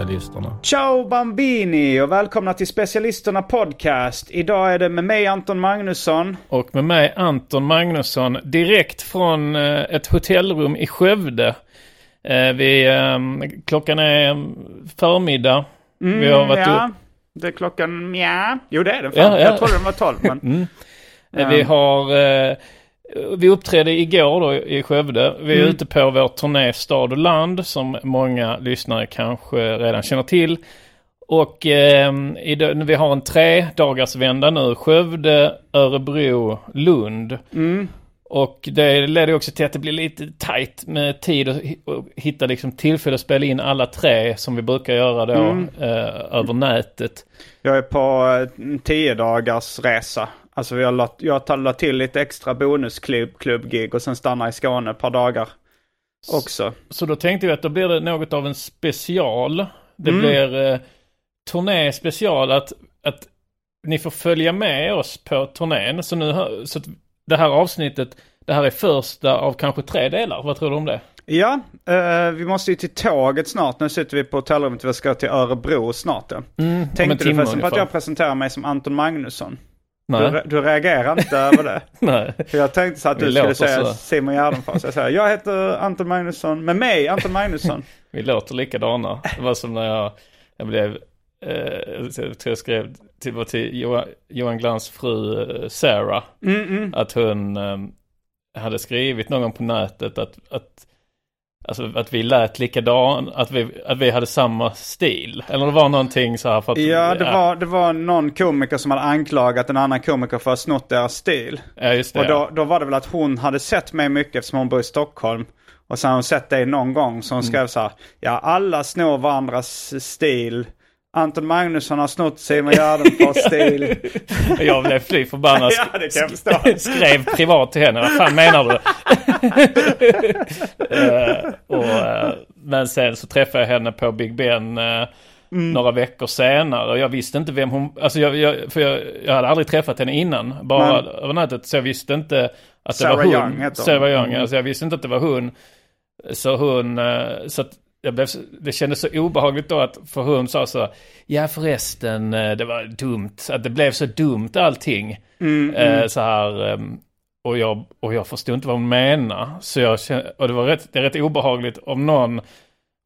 Specialisterna. Ciao Bambini och välkomna till Specialisterna Podcast. Idag är det med mig Anton Magnusson. Och med mig Anton Magnusson direkt från eh, ett hotellrum i Skövde. Eh, vi, ehm, klockan är ehm, förmiddag. Mm, vi har varit ja, upp- det är klockan mja. Jo det är det fan. Ja, ja. Jag trodde den var tolv men... Mm. Eh, Vi har... Vi uppträdde igår då i Skövde. Vi är Mm. ute på vår turné Stad och land som många lyssnare kanske redan känner till. Och eh, i vi har en tre dagars vända nu. Skövde, Örebro, Lund. Mm. Och det leder också till att det blir lite tajt med tid att att hitta liksom tillfälle att spela in alla tre som vi brukar göra då Mm. eh, över nätet. Jag är på eh, tio dagars resa. Alltså har lagt, jag lagt till lite extra bonusklubbgig och sen stannar i Skåne ett par dagar också. Så då tänkte vi att då blir det något av en special. Det Mm. blir eh, turné special att, att ni får följa med oss på turnén. Så, nu, så att det här avsnittet, det här är första av kanske tre delar. Vad tror du om det? Ja, eh, vi måste ju till tåget snart. Nu sitter vi på hotellrummet. Vi ska till Örebro snart. Ja. Mm, Tänkte du förresten på att jag presenterar mig som Anton Magnusson? Du, du reagerar inte över det? Nej. För jag tänkte så att Vi du skulle säga så. Simon Gärdenfors. Jag säger, jag heter Anton Magnusson, med mig Anton Magnusson. Vi låter likadana. Det var som när jag, jag blev, eh, jag tror jag skrev till, till Johan, Johan Glans fru eh, Sarah. Mm, mm. Att hon eh, hade skrivit någon på nätet att, att Alltså att vi lät likadan, att vi, att vi hade samma stil. Eller det var någonting så här för att... Ja, det var, det var någon komiker som hade anklagat en annan komiker för att ha snott deras stil. Ja, just det. Och då, då var det väl att hon hade sett mig mycket eftersom hon bor i Stockholm. Och sen har hon sett dig någon gång så hon skrev så här. Ja, alla snor varandras stil. Anton Magnusson har snott Simon Gärdenfors stil. Jag blev fly förbannad. Ja, det kan jag förstå. Skrev privat till henne. Vad fan menar du? Eh, och, eh, men sen så träffade jag henne på Big Ben eh, Mm. några veckor senare. Och jag visste inte vem hon... Alltså jag, jag, för jag, jag hade aldrig träffat henne innan. Bara över nätet. Så jag visste inte att det Sarah var hon. Young heter hon. Sarah Young. Mm. Alltså jag visste inte att det var hon. Så hon... Så att jag blev, det kändes så obehagligt då att för hon sa så Ja förresten, eh, det var dumt. Att det blev så dumt allting. Mm, Eh, så här, ehm, och, jag, och jag förstod inte vad hon menade. Så jag kände, och det var rätt, det är rätt obehagligt om någon,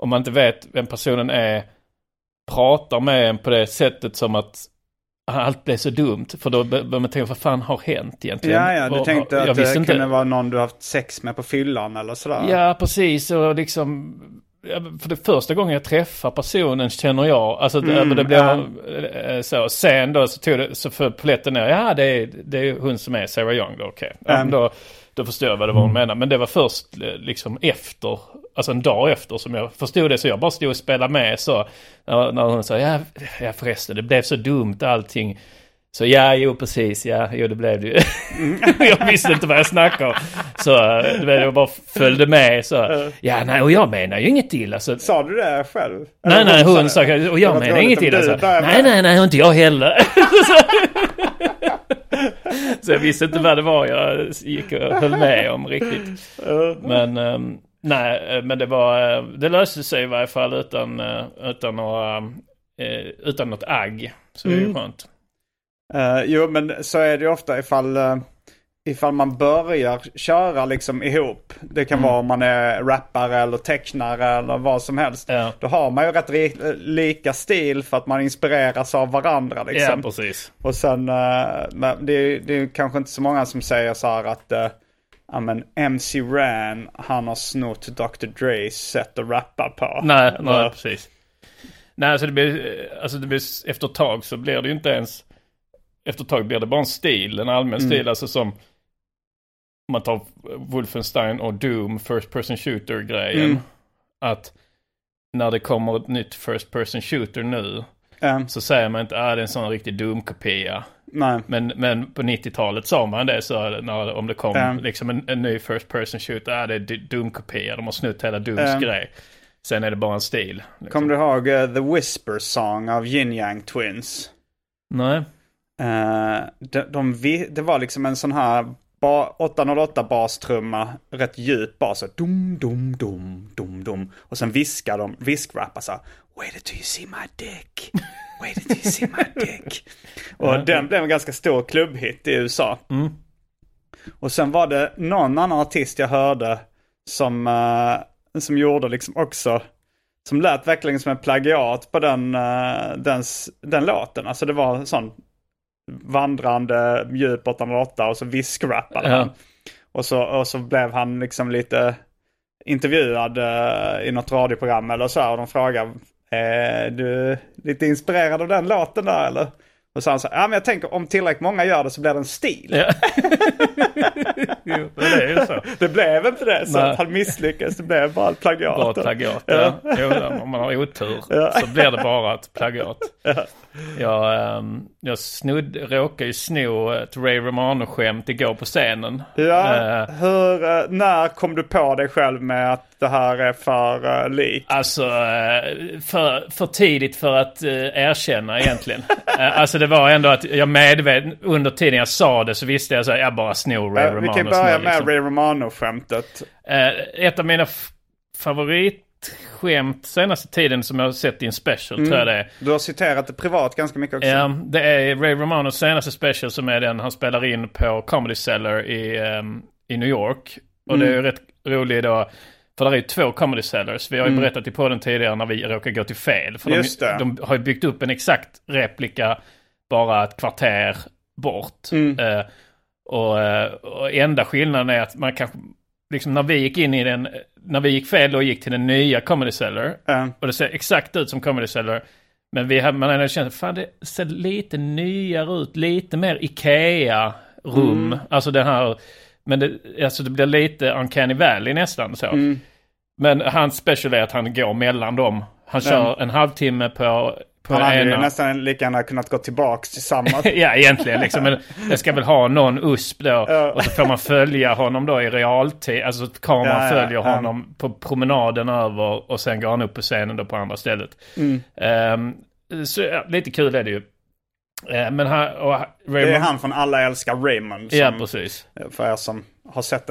om man inte vet vem personen är, pratar med en på det sättet som att allt blev så dumt. För då börjar man tänka, vad fan har hänt egentligen? Ja, ja, du tänkte och att det kunde inte- vara någon du haft sex med på fyllan eller sådär. Ja, precis. Och liksom... För det första gången jag träffar personen känner jag, alltså det- Mm, det blir eh, så. Sen då så tog det, så föll polletten ner. Ja, det är, det är hon som är Sarah Young då, okej. Ja, Mm. då, då förstår jag vad det var hon menade. Men det var först eh, liksom efter, alltså en dag efter som jag förstod det. Så jag bara stod och spelade med så. När, när hon sa, ja, ja förresten, det blev så dumt allting. Så ja, jo precis, ja, jo det blev det ju. jag visste inte vad jag snackade om. Så eh, jag bara följde med så. Ja, nej, och jag menar ju inget illa. Så, Sa du det själv? nej, Eller nej, hon sa sa, det? och jag menar inget illa. Så, nej, nej, nej, inte jag heller. så jag visste inte vad det var jag gick och höll med om riktigt. Men ehm, nej, eh, men det var, eh, det löste sig i varje fall utan, utan några, utan något agg. Så det är ju skönt. Eh, jo, men så är det ju ofta ifall, uh, ifall man börjar köra liksom ihop. Det kan vara om man är rappare eller tecknare eller vad som helst. Ja. Då har man ju rätt lika stil för att man inspireras av varandra Ja, liksom. precis. Och sen, men det, är- det är kanske inte så många som säger så här att uh, ja, men MC Ran, han har snott Dr. Dre's sätt att rappa på. Nej, nej Ja. precis. Nej, alltså det blir, alltså det blir, efter ett tag så blir det ju inte ens, efter ett tag blir det bara en stil, en allmän stil, alltså som, om man tar Wolfenstein och Doom, First Person Shooter-grejen, Mm. att när det kommer ett nytt First Person Shooter nu, Eh, så säger man inte att det är en sån riktig Doom-kopia. Men, men på 90-talet sa man det så när, om det kom Ja. liksom en, en ny First Person Shooter, är det är Doom-kopia, de har snott hela Dooms grej. Sen är det bara en stil. Liksom. Kommer du ihåg eh, The Whisper Song av Yin Yang Twins? Nej. Eh, de, de, det var liksom en sån här ba, 808 bastrumma, rätt djup bas. så Dum, dum, dum, dum, dum. Och sen viskar de, viskrappar så här, Wait until you see my dick. Wait until you see my dick. Och den blev en ganska stor klubbhit i USA. Och sen var det någon annan artist jag hörde som, eh, som gjorde liksom också som lät verkligen som en plagiat på den, uh, den, s- den låten. Alltså det var sån vandrande djup 808 och så viskrappade Ja. han. Och så, och så blev han liksom lite intervjuad eh, i något radioprogram eller så här, och de frågade är du lite inspirerad av den låten där eller? Och så sa han här, ja men jag tänker om tillräckligt många gör det så blir det en stil. Ja. jo, det är ju så. Det blev inte det, så Nej. att han misslyckades. Det blev bara ett plagiat. Bara plagiat. Ja. Jo, om man har otur så blir det bara ett plagiat. Jag, ehm, jag snudd, råkade ju sno ett Ray Romano-skämt igår på scenen. Ja, Eh, hur, eh, när kom du på dig själv med att det här är för uh, likt? Alltså, eh, för, för tidigt för att eh, erkänna egentligen. Eh, alltså det var ändå att jag medveten, under tiden jag sa det så visste jag så här, jag bara snor Ray Eh, vi Romanos kan börja med liksom. Ray Romano-skämtet. Ett av mina favoritskämt senaste tiden som jag har sett i en special tror jag det är. Du har citerat det privat ganska mycket också. Ja, det är Ray Romanos senaste special som är den han spelar in på Comedy Cellar i, ehm, i New York. Och det är ju rätt roligt då. För det är ju två Comedy Cellars. Vi har ju berättat i podden tidigare när vi råkade gå till fel. För Just de, det. de har ju byggt upp en exakt replika bara ett kvarter bort. Eh, och, eh, och enda skillnaden är att man kanske, liksom när vi gick in i den, när vi gick fel och gick till den nya Comedy Cellar. Ja. Och det ser exakt ut som Comedy Cellar. Men vi hade, man hade känt fan det ser lite nyare ut, lite mer Ikea-rum. Alltså den här, men det, alltså det blir lite Uncanny Valley nästan så. Men hans special är att han går mellan dem. Han kör en halvtimme på, på Han hade ju ena. nästan lika gärna kunnat gå tillbaks till samma. ja, egentligen liksom. Men det ska väl ha någon USP då. Och så får man följa honom då i realtid. Alltså kameran Ja, ja, följer ja. honom på promenaden över och sen går han upp på scenen då på andra stället. Mm. Ehm, så ja, lite kul är det ju. Eh, men han, och Raymond, Det är han från Alla älskar Raymond. Som, Ja, precis. För er som har sett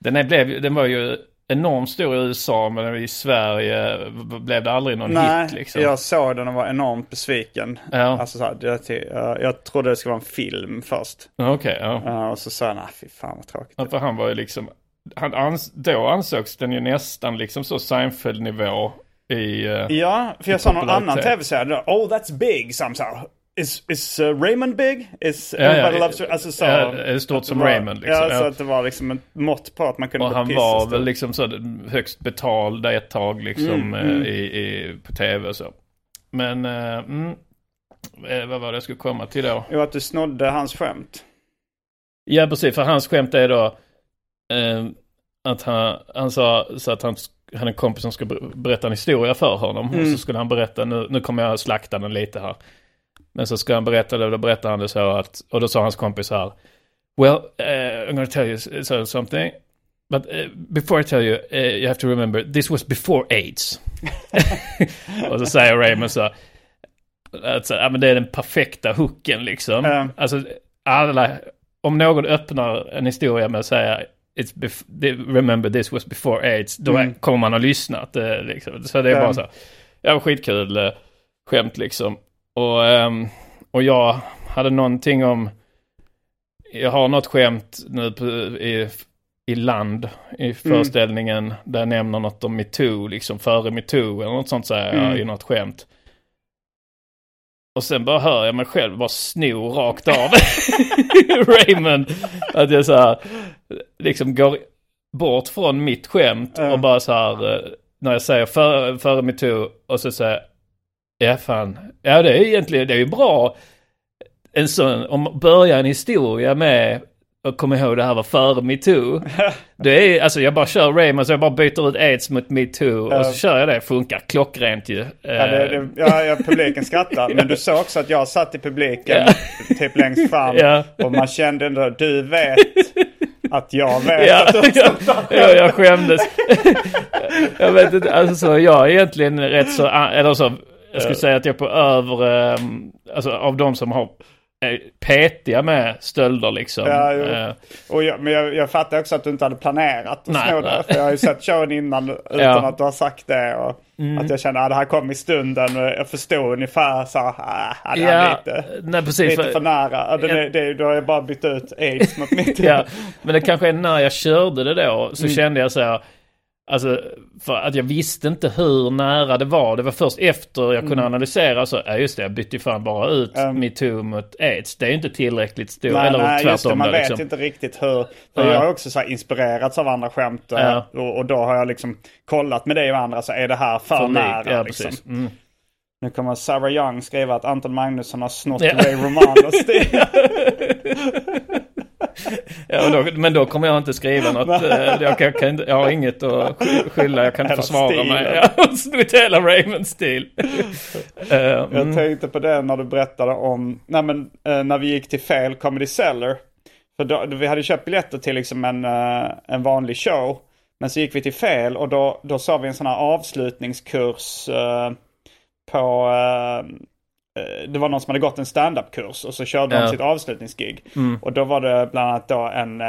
den, är, blev, den var ju enormt stor i USA men i Sverige blev det aldrig någon Nej, hit liksom. jag såg den och var enormt besviken. Ja. Alltså, så här, till, eh, jag trodde det skulle vara en film först. Okej, ja. Eh, och så sa jag, nej fy fan vad tråkigt. Ja, För han var ju liksom, han ans, då ansågs den ju nästan liksom så Seinfeld-nivå i... eh, Ja, för jag sa någon annan tv-serie. Oh that's big, somehow. Is, is uh, Raymond big? Is Ja, ja, loves Alltså så. Ja, är stort att det som var- Raymond, liksom. Ja, så att det var liksom ett mått på att man kunde Och han var väl liksom så högst betald ett tag liksom Mm, eh, I, i, på tv och så. Men, eh, mm, eh, vad var det jag skulle komma till då? Jo, att du snodde hans skämt. Ja, precis. För hans skämt är då eh, att han, han sa så att han han en kompis som ska ber- berätta en historia för honom. Och så skulle han berätta, nu, nu kommer jag slakta den lite här. Men så ska han berätta det och då berättar han det så att, och då sa hans kompis här. Well, uh, I'm gonna tell you so- something. But uh, before I tell you, uh, you have to remember, this was before AIDS. och så säger Raymond så. Alltså, ja men det är den perfekta hooken liksom. Ja. Alltså, alla, om någon öppnar en historia med att säga It's bef- remember this was before AIDS. Då Mm. kommer man ha lyssnat. eh, Liksom. Så det är bara så. Ja, skitkul eh, skämt liksom. Och, ehm, och jag hade någonting om... Jag har något skämt nu på, i, i land i föreställningen. Där jag nämner något om metoo, liksom före metoo eller något sånt säger jag Mm. i något skämt. Och sen bara hör jag mig själv bara sno rakt av Raymond. Att jag så här, liksom går bort från mitt skämt och bara så här, eh, när jag säger före, före metoo och så säger jag, ja fan, ja det är egentligen, det är ju bra. En sån, om börja en historia med och kom ihåg det här var före metoo. Det är, alltså jag bara kör Raymond så jag bara byter ut aids mot metoo och så kör jag det, funkar klockrent ju. Ja, det, det, ja, ja, publiken skrattar. Men du såg också att jag satt i publiken typ längst fram. Och man kände ändå, du vet att jag vet Ja, att du ja, ja, jag skämdes. jag vet inte, alltså så jag är egentligen rätt så, eller så, jag skulle säga att jag är på över, ehm, alltså av de som har petiga med stölder liksom. Ja. Eh, Och jag, men jag, jag fattar också att du inte hade planerat att Nej, det. nej. För jag har ju sett showen innan utan Ja. Mm. att du har sagt det. Och Att jag kände att det här kom i stunden och jag förstod ungefär så här, ah, det är ja, lite, nej precis. lite för- för nära. Ja, Det, det, det, då har jag bara bytt ut aids mot mitt. ja, men det kanske är när jag körde det då så Mm. kände jag så här. Alltså för att jag visste inte hur nära det var. Det var först efter jag kunde analysera så, ja just det, jag bytte ju fan bara ut Mm. metoo mot aids. Det är ju inte tillräckligt stor, Nej, eller nej just det, tvärtom man vet liksom. inte riktigt hur. För Nej. jag har också så inspirerats av andra skämt. eh, Ja. Och, och då har jag liksom kollat med dig och andra så är det här för, För nära. ja, liksom. Mm. Nu kommer Sarah Young skriva att Anton Magnusson har snott Ja. Ray Romanos stil. Ja, då, men då kommer jag inte skriva något. eh, jag, kan, kan, jag har inget att sky- skylla, jag kan inte försvara stilen. mig. Snott hela Raymonds stil. Eh, Jag mm. tänkte på det när du berättade om, nej men eh, när vi gick till fel Comedy Cellar. För då, vi hade köpt biljetter till liksom en, eh, en vanlig show. Men så gick vi till fel och då, då sa vi en sån här avslutningskurs eh, på, eh, eh, det var någon som hade gått en standup-kurs och så körde de Ja. sitt avslutningsgig. Mm. Och då var det bland annat då en eh,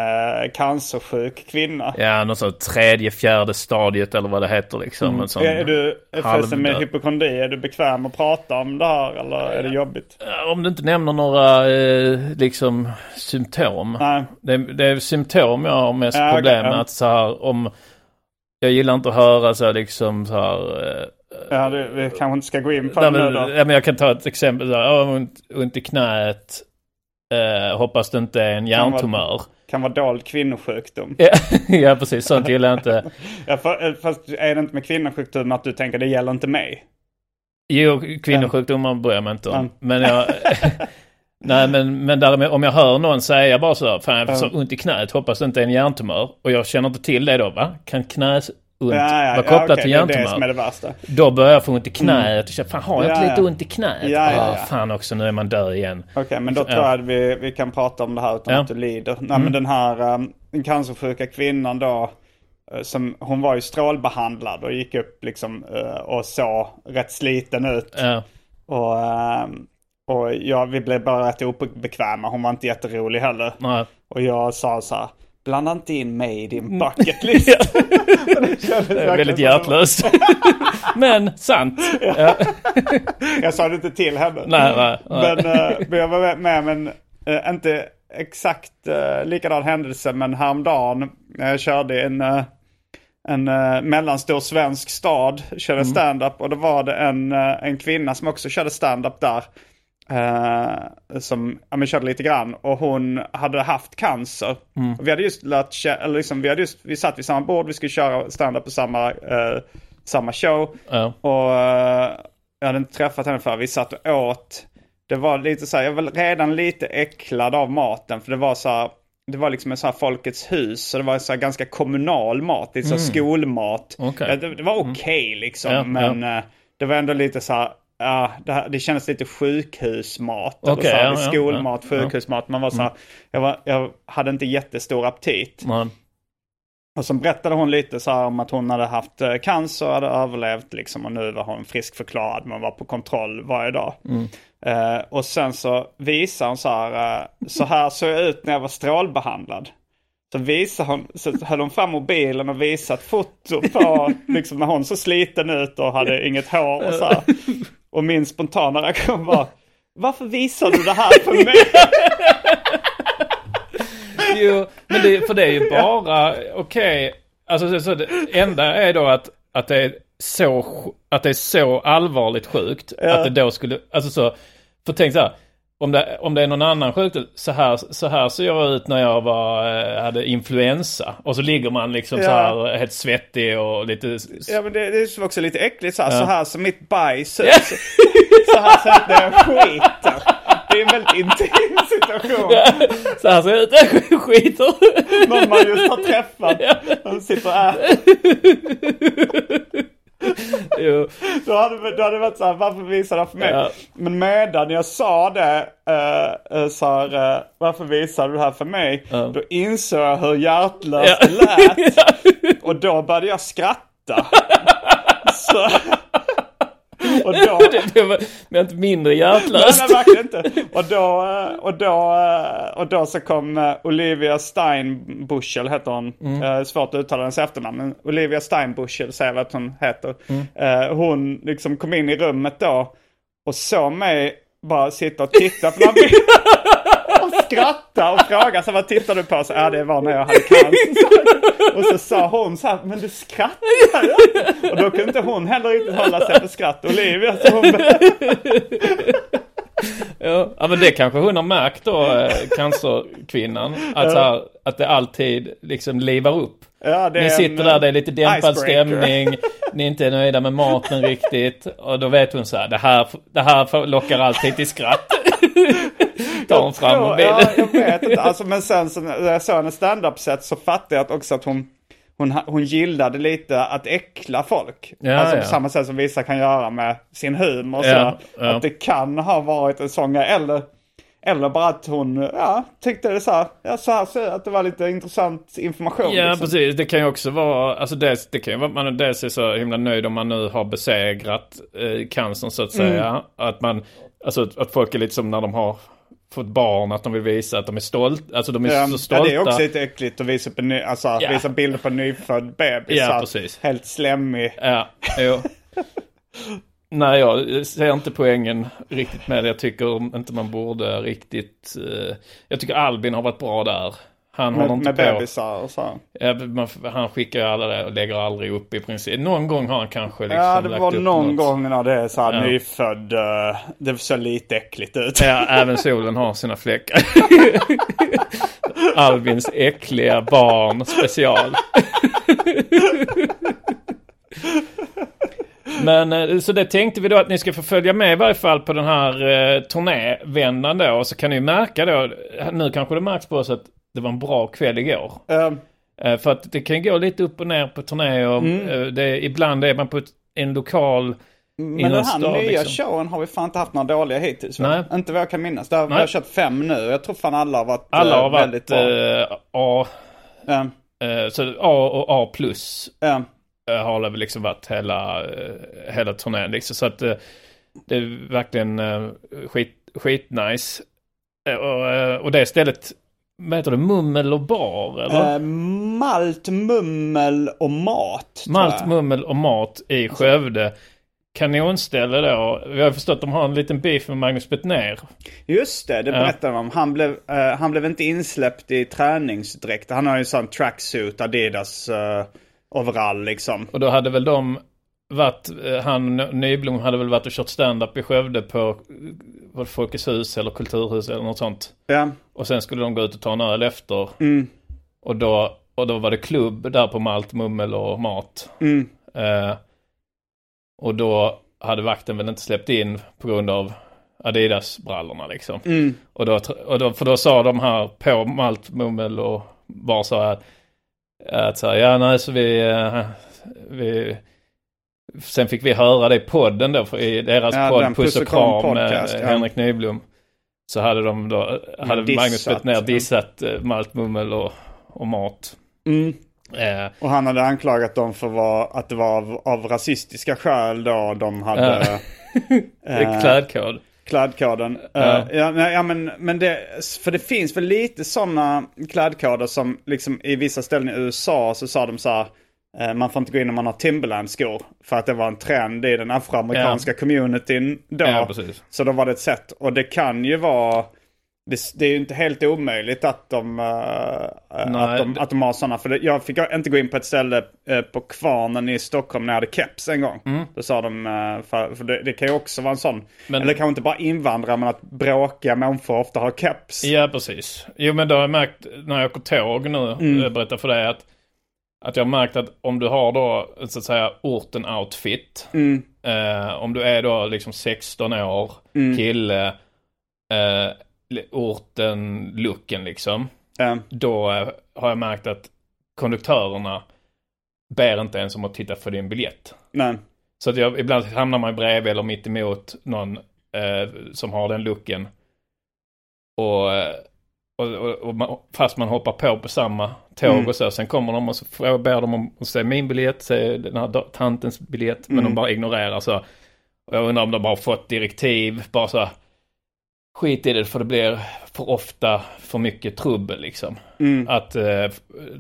cancersjuk kvinna. Ja, något sånt tredje, fjärde stadiet eller vad det heter liksom. En sån Mm. Är du, förresten med hypokondri, är du bekväm att prata om det här eller är det jobbigt? Ja, Om du inte nämner några eh, liksom symptom. Nej. Det, det är symptom jag har mest Ja, problem med. ja. Att så här om... Jag gillar inte att höra så här, liksom så här... Eh, Ja, det, vi kanske inte ska gå in på nej, det nu men, då. ja, men jag kan ta ett exempel. Så här, "Ja, ont, ont i knät. Eh, hoppas det inte är en hjärntumör. Kan vara dold kvinnosjukdom. Ja, precis. Sånt gillar jag inte. Ja, för, eh, fast är det inte med kvinnosjukdom att du tänker det gäller inte mig? Jo, kvinnosjukdomar bryr jag mig inte om. Ja. Men jag... Nej men, men därmed, om jag hör någon säga bara så här, fan jag har så ont i knät, hoppas det inte är en hjärntumör. Och jag känner inte till det då va? Kan knäs ont vara kopplat okej, till Det är det hjärntumör? Då börjar jag få ont i knät och känner, fan har jag inte Ja, lite ja. ont i knät? Ja, ja, Ah, ja. fan också, nu är man död igen. Okej, men då Ja. tror jag att vi, vi kan prata om det här utan Ja. att du lider. Nej, men den här um, cancersjuka kvinnan då. eh, Som, hon var ju strålbehandlad och gick upp liksom eh, och såg rätt sliten ut. Ja. Och, ehm, och ja, vi blev bara rätt obekväma. Hon var inte jätterolig heller. Och jag sa så här. Blanda inte in mig i din bucket list. det Det är väldigt hjärtlöst. men sant. Ja. Jag sa det inte till henne. Nej, nej, nej. Men, eh, men jag var med om en, eh, inte exakt uh, likadan händelse, men häromdagen när jag körde en, eh, en uh, mellanstor svensk stad, körde Mm. stand-up och då var det en, en kvinna som också körde stand-up där. Eh, som ja, men körde lite grann och hon hade haft cancer. Mm. Vi hade just lärt eller liksom, vi, hade just, vi satt vid samma bord, vi skulle köra stand-up på samma, eh, samma show. Ja. Och eh, jag hade inte träffat henne för Vi satt och åt. Det var lite så här, jag var redan lite äcklad av maten. För det var så här, det var liksom en så här Folkets hus. Så det var så här ganska kommunal mat. Lite så här skolmat. Okej. Ja, Det, det var okej liksom. Ja, men det var ändå lite så här ja, det, det kändes lite sjukhusmat. Eller så här, ja, skolmat, ja, sjukhusmat. Man var så här, jag, var, jag hade inte jättestor aptit. Man, Och så berättade hon lite så här om att hon hade haft eh, cancer och hade överlevt liksom. Och nu var hon friskförklarad men var på kontroll varje dag. Eh, och sen så visar hon så här, eh, så här såg jag ut när jag var strålbehandlad. Så visar hon, så höll hon fram mobilen och visade ett foto på, liksom när hon så sliten ut och hade inget hår och så här. Och min spontana reaktion var, varför visar du det här för mig? jo, men det, för det är ju bara, okej, alltså så, så det enda är då att, att det är så, att det är så allvarligt sjukt. Att det då skulle, alltså så, för tänk så här. Om det, om det är någon annan sjukdom, så här, så här ser jag ut när jag var, eh, hade influensa. Och så ligger man liksom så Ja. här helt svettig och lite... Ja men det, det är också lite äckligt så här, Ja. så här som mitt bajs ut. Så, så här ser ut när jag skiter. Det är en väldigt intim situation. Så här ser jag ut, jag skiter. Någon man just har träffat. De sitter och äter. Jo. Då hade, då hade det varit så här, varför visar det för mig? Ja. Men medan jag sa det, uh, uh, så här, uh, varför visar du det här för mig? Då insåg jag hur hjärtlöst Ja. det lät. Och då började jag skratta. så, och då... Det, var, men inte mindre Nej, hjärtlöst. nej, verkligen inte. Och då, eh, och då, eh, och då så kom eh, Olivia Steinbuchel, heter hon. Eh, Svårt att uttala hennes efternamn, men Olivia Steinbuchel säger vad hon heter. Eh, Hon liksom kom in i rummet då och såg mig bara sitta och titta på den här Och skratta och fråga så vad tittar du på? Så, ja det var när jag hade cancer. Och så sa hon så här, men du skrattar ju. Och då kunde inte hon heller riktigt hålla sig för skratt. Olivia, så hon Ja, ja, men det kanske hon har märkt då, eh, cancerkvinnan. Att, så här, att det alltid liksom livar upp. Ja, det Ni sitter en, där, det är lite dämpad icebreaker. stämning. Ni är inte nöjda med maten riktigt. Och då vet hon så här, det här, det här lockar alltid till skratt. Tar hon fram Ja, mobilen. ja, jag vet inte. Alltså, men sen så när jag såg hennes standup-set så fattade jag också att hon, hon, hon gillade lite att äckla folk. Ja, alltså ja. på samma sätt som vissa kan göra med sin humor. Så Ja. Att det kan ha varit en sån. Eller, eller bara att hon ja, tyckte det så här, ja, så här jag att det var lite intressant information. Ja, liksom. precis. Det kan ju också vara, alltså dels, det kan ju vara att man dels är så himla nöjd om man nu har besegrat eh, cancern så att säga. Att man, alltså att folk är lite som när de har fått barn, att de vill visa att de är stolta. Alltså de är Ja, så ja, stolta. det är också lite äckligt att visa, på ny, alltså, Ja. visa bilder på en nyfödd bebis. Ja, precis. Helt slemmig. Ja, jo. Nej, jag ser inte poängen riktigt med det. Jag tycker inte man borde riktigt... Eh, jag tycker Albin har varit bra där. Han håller Med, inte med på. bebisar och så. Ja, han skickar ju alla det och lägger aldrig upp i princip. Någon gång har han kanske liksom Ja, det var någon något. gång när det är så här Ja. nyfödd. eh, det såg lite äckligt ut. Ja, även solen har sina fläckar. Albins äckliga barn special. Men eh, så det tänkte vi då att ni ska få följa med i varje fall på den här eh, turnévändan då. Och så kan ni märka då, nu kanske det märks på oss att det var en bra kväll igår. Eh, för att det kan gå lite upp och ner på turné och eh, det, ibland är man på ett, en lokal men den här stad, nya liksom. showen har vi fan inte haft några dåliga hittills. va? Nej. Inte vad jag kan minnas. Där, vi har kört fem nu. Jag tror fan alla har varit Alla eh, har väldigt varit bra. eh, A, eh, så A och A plus eh, har det liksom varit hela, hela turnén liksom. Så att det är verkligen skit, skitnice. Och, och det stället, vad heter det, Mummel och bar eller? Eh, malt, mummel och mat. Malt, mummel och mat i Skövde. Kanonställe då. Vi har förstått att de har en liten beef med Magnus Bettner. Just det, det berättade de om. Han blev, eh, han blev inte insläppt i träningsdräkt. Han har ju en sån tracksuit, Adidas uh, overall liksom. Och då hade väl de varit, eh, han Nyblom hade väl varit och kört stand-up i Skövde på vad, Folkets hus eller Kulturhus eller något sånt. Ja, Och sen skulle de gå ut och ta en öl efter. mm, Och, då, och då var det klubb där på Malt, Mummel och Mat. mm. Eh, och då hade vakten väl inte släppt in på grund av Adidas-brallorna liksom. Mm. Och då, och då, för då sa de här på Malt, Mummel och Bar så här att så här, ja nej så vi, eh, vi, sen fick vi höra det i podden då, för i deras Ja, podd Puss och kram podcast, med ja. Henrik Nyblom. Så hade de då, hade dissat, Magnus Bettner ja. dissat eh, malt, mummel och, och mat. Mm. Eh, Och han hade anklagat dem för vad, att det var av, av rasistiska skäl då de hade ja. Klädkod. klädkoden. Ja. Eh, ja, ja, men, men det, för det finns väl lite sådana klädkoder som liksom i vissa ställen i USA så sa de så här. Eh, Man får inte gå in om man har Timberland-skor. För att det var en trend i den afroamerikanska communityn då. Precis. Så då var det ett sätt. Och det kan ju vara... Det, det är ju inte helt omöjligt att de, Nej, att de, det- att de har sådana. För det, jag fick inte gå in på ett ställe eh, på Kvarnen i Stockholm när jag hade keps en gång. Då sa de, eh, för, för det, det kan ju också vara en sån. Mm. Men- Eller kanske inte bara invandrare men att bråkiga människor ofta har keps. Ja, precis. Jo, men då har jag märkt när jag åker tåg nu, Mm. berättar för dig att, att jag har märkt att om du har då, så att säga, orten-outfit. Mm. Eh, om du är då liksom 16 år, Mm. kille, eh, orten-looken liksom. Eh, Då eh, har jag märkt att konduktörerna ber inte ens om att titta för din biljett. nej. Så att jag, ibland hamnar man bredvid eller mitt emot någon eh, som har den looken. Och, eh, och, och, och man, fast man hoppar på på samma tåg Mm. och så. Sen kommer de och så får- ber de om att se min biljett, se den här tantens biljett. Men Mm. de bara ignorerar så. Och jag undrar om de har fått direktiv. Bara så skit i det för det blir för ofta för mycket trubbel liksom. Mm. Att, eh,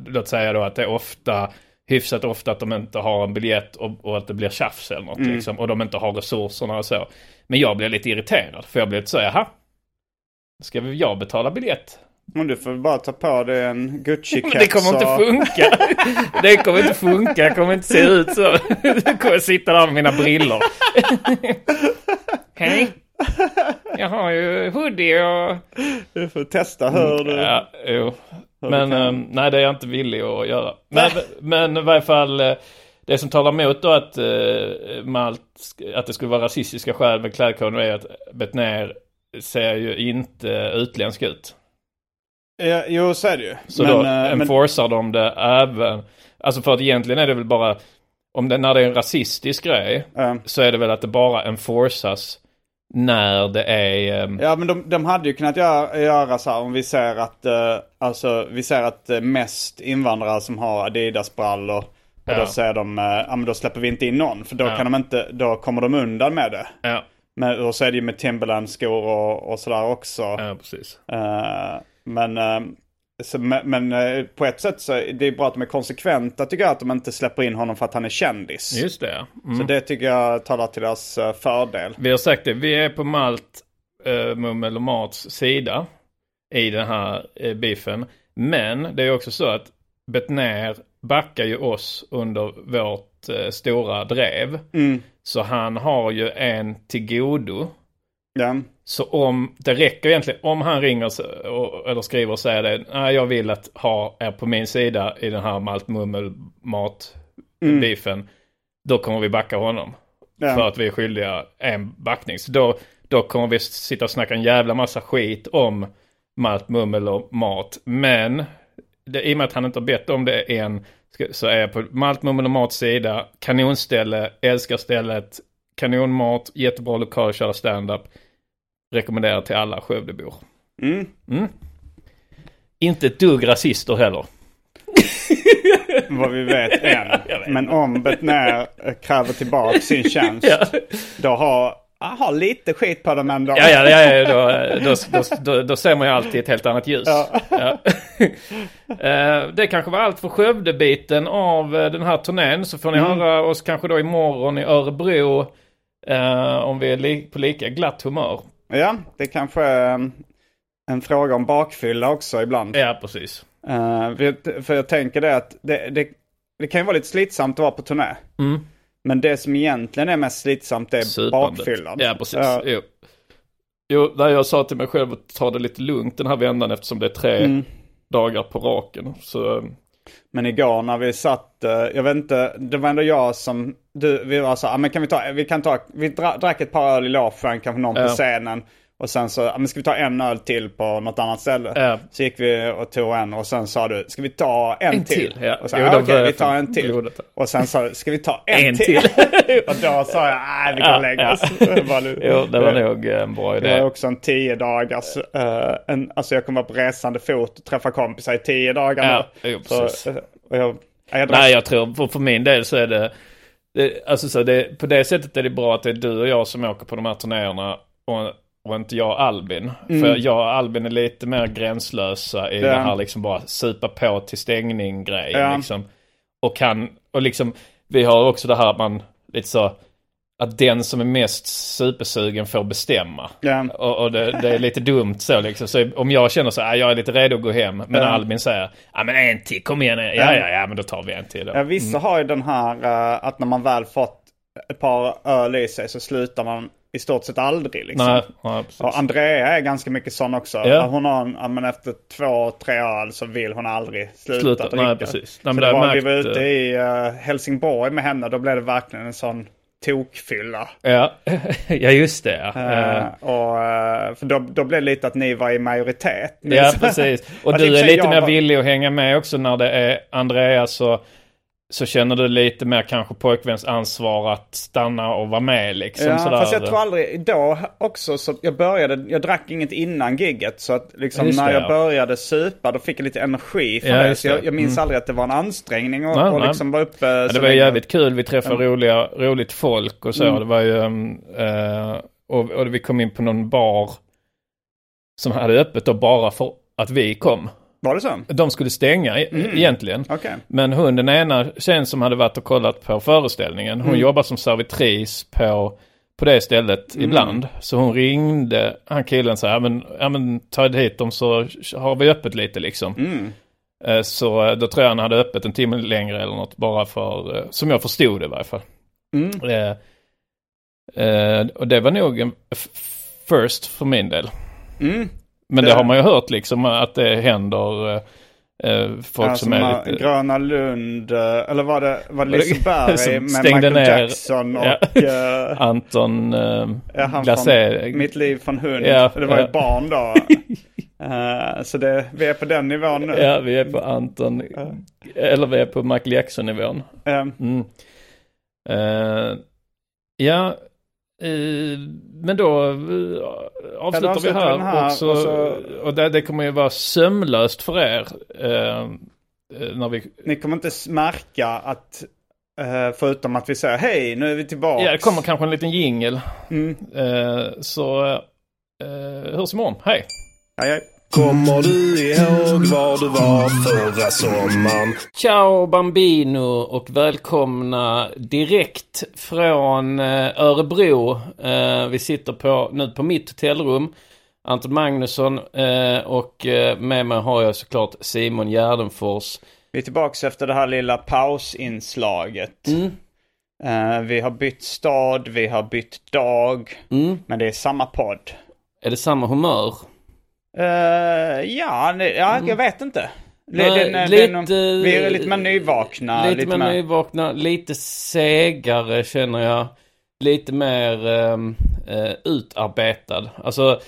låt säga då att det är ofta, hyfsat ofta att de inte har en biljett och, och att det blir tjafs eller något Mm. liksom. Och de inte har resurserna och så. Men jag blir lite irriterad, för jag blir lite så, jaha. Ska vi jag betala biljett? Men du får bara ta på dig en Gucci-keps. Men det kommer inte funka. Det kommer inte funka, det kommer inte se ut så. Jag kommer sitta där med mina brillor. Hej. Jag har ju hoodie och... Du får testa hur du... Ja, jo. Men kan. eh, nej, det är jag inte villig att göra. Men, men i varje fall, eh, det som talar emot då att uh, Malt, att det skulle vara rasistiska skäl med klädkoden är att Betnér ser ju inte utländsk ut. Ja, jo, så är det ju. Så men, då eh, men, enforcar de det även, alltså för att egentligen är det väl bara, om det, när det är en rasistisk grej, eh, så är det väl att det bara enforcas när det är... ehm, Ja men de, de hade ju kunnat göra, göra så här om vi ser att, eh, alltså vi ser att eh, mest invandrare som har Adidas-brallor och Ja. då säger de, eh, ja men då släpper vi inte in någon för då Ja. kan de inte, då kommer de undan med det. ja, Men, och så är det ju med Timberland-skor och, och sådär också. ja, precis. Eh, men eh, så, men eh, på ett sätt så är det bra att de är konsekventa tycker jag att de inte släpper in honom för att han är kändis. Just det. Mm. Så det tycker jag talar till deras eh, fördel. Vi har sagt det, vi är på Malt, uh, Mummel och Mats sida i den här uh, beefen. Men det är också så att Betnér backar ju oss under vårt eh, stora drev. Mm. Så han har ju en till godo. Ja. Så om, det räcker egentligen, om han ringer och, eller skriver och säger det, nej jag vill att ha er på min sida i den här malt, mummel, mat, beefen. Då kommer vi backa honom. Ja. För att vi är skyldiga en backning. Så då, då kommer vi sitta och snacka en jävla massa skit om malt, mummel och mat. Men det, i och med att han inte har bett om det än så är jag på malt, mummel och mats sida. Kanonställe, älskar stället. Kanonmat, jättebra lokal att köra stand-up. Rekommenderar till alla Skövdebor. Mm. Mm. Inte ett dugg rasister heller. Vad vi vet än. Men om Betnér eh, kräver tillbaka sin tjänst. Ja. Då har, jag har lite skit på dem ändå. Ja, ja, ja, ja då, då, då, då, då ser man ju alltid ett helt annat ljus. Ja. Ja. Eh, det kanske var allt för Skövdebiten av eh, den här turnén. Så får ni höra oss kanske då imorgon i Örebro. om vi är på lika glatt humör. Ja, det kanske är en, en fråga om bakfylla också ibland. Ja, precis. Eh, för, för jag tänker det att det, det, det kan ju vara lite slitsamt att vara på turné. Mm. Men det som egentligen är mest slitsamt är Supandet. bakfyllan. Ja, precis. Ja. Jo. Jo, där jag sa till mig själv att ta det lite lugnt den här vändan eftersom det är tre Mm. dagar på raken. Så Men igår när vi satt, eh, jag vet inte, det var ändå jag som, du, vi var så, ah, men kan vi ta, vi kan ta, vi dra, drack ett par öl i logen, kanske någon på scenen. Och sen så, ja, men ska vi ta en öl till på något annat ställe? Ja. Så gick vi och tog en och sen sa du, ska vi ta en, En till? till, ja. Och så, Jo, ja, då okej, vi tar en till. Och sen sa du, ska vi ta en, En till? till. och då sa jag, nej vi går Ja, ja. oss. Det nu- Jo, det var nog en bra Det idé. var också en tio dagars, eh, en, alltså jag kommer vara på resande fot och träffa kompisar i tio dagar Ja, jo, Så, precis. eh, och jag, jag Nej, jag tror för, för min del så är det, det alltså så det, på det sättet är det bra att det är du och jag som åker på de här turnéerna och, och inte jag och Albin. För jag och Albin är lite mer gränslösa i Mm. Det- det här liksom bara supa på till stängning grejen Ja. liksom. Och kan, och liksom, vi har också det här att man lite så, att den som är mest supersugen får bestämma. Ja. Och, och det, det är lite dumt så liksom. Så om jag känner så här, jag är lite redo att gå hem. Men Ja. Albin säger, ja men en till, kom igen. Ja, ja, ja, men då tar vi en till då. Ja, vissa har ju den här eh, att när man väl fått ett par öl i sig så slutar man i stort sett aldrig. Liksom. Nej, nej. Och Andrea är ganska mycket sån också. Ja. Hon har men efter två, tre öl så vill hon aldrig sluta, Sluta. dricka. Nej, precis. Nej, men så det var, jag vi var märkt, ute eh, i eh, Helsingborg med henne, då blev det verkligen en sån tokfylla. Ja, ja just det. Ja, Eh, och, eh, för då, då blev det lite att ni var i majoritet. Ja precis. Och och du är lite mer var- villig att hänga med också när det är Andreas så, så känner du lite mer kanske pojkväns ansvar att stanna och vara med liksom. Ja, sådär. fast jag tror aldrig, då också så jag började, jag drack inget innan gigget så att liksom Just när det, jag ja. började supa då fick jag lite energi från Ja, det. Så jag, jag minns Mm. aldrig att det var en ansträngning och, Nej, och nej. liksom vara uppe Ja, det var länge. jävligt kul. Vi träffade roliga, roligt folk och så. Mm. Det var ju, eh, och, och vi kom in på någon bar som hade öppet då bara för att vi kom. Var det så? De skulle stänga e- Mm. egentligen. Okej. Men hon, den ena tjejen som hade varit och kollat på föreställningen, hon Mm. jobbar som servitris på, på det stället Mm. ibland. Så hon ringde han killen så här, ja men, ja, men ta hit dem så har vi öppet lite liksom. Mm. Eh, Så eh, då tror jag han hade öppet en timme längre eller något bara för, eh, som jag förstod det i varje fall. Mm. Eh, eh, och det var nog en first för min del. Men det, Det- har man ju hört liksom att det händer eh, eh, folk Alltså, som är lite... Gröna Lund, eh, eller var det, var det Liseberg som med Michael ner- Jackson och Ja. eh, Anton eh, ja, han Glacé. Mitt liv från hund. Ja, det var ju ja. ett barn då. Eh, så det, vi är på den nivån nu. Ja, vi är på Anton, eller vi är på Michael Jackson-nivån. Eh, Mm. Eh, ja, men då uh, avslutar vi här. här och så, och så- och det, det kommer ju vara sömlöst för er. eh, eh, när vi, Ni kommer inte märka att, eh, förutom att vi säger hej, nu är vi tillbaka. ja, det kommer kanske en liten jingel. Mm. Eh, så uh, hörs imorgon. Hej! Hej, hej. Kommer du ihåg var du var förra sommaren? Ciao Bambino och välkomna direkt från eh, Örebro. Eh, Vi sitter på, nu på mitt hotellrum. Anton Magnusson eh, och med mig har jag såklart Simon Gärdenfors. Vi är tillbaka efter det här lilla pausinslaget. Mm. Vi har bytt stad, vi har bytt dag. Mm. Men det är samma podd. Är det samma humör? Eh, ja, ne- ja, jag vet inte. Nej, den- lite- den- vi är lite mer nyvakna. lite, mer nyvakna, lite segare känner jag. Lite mer eh, utarbetad. Alltså,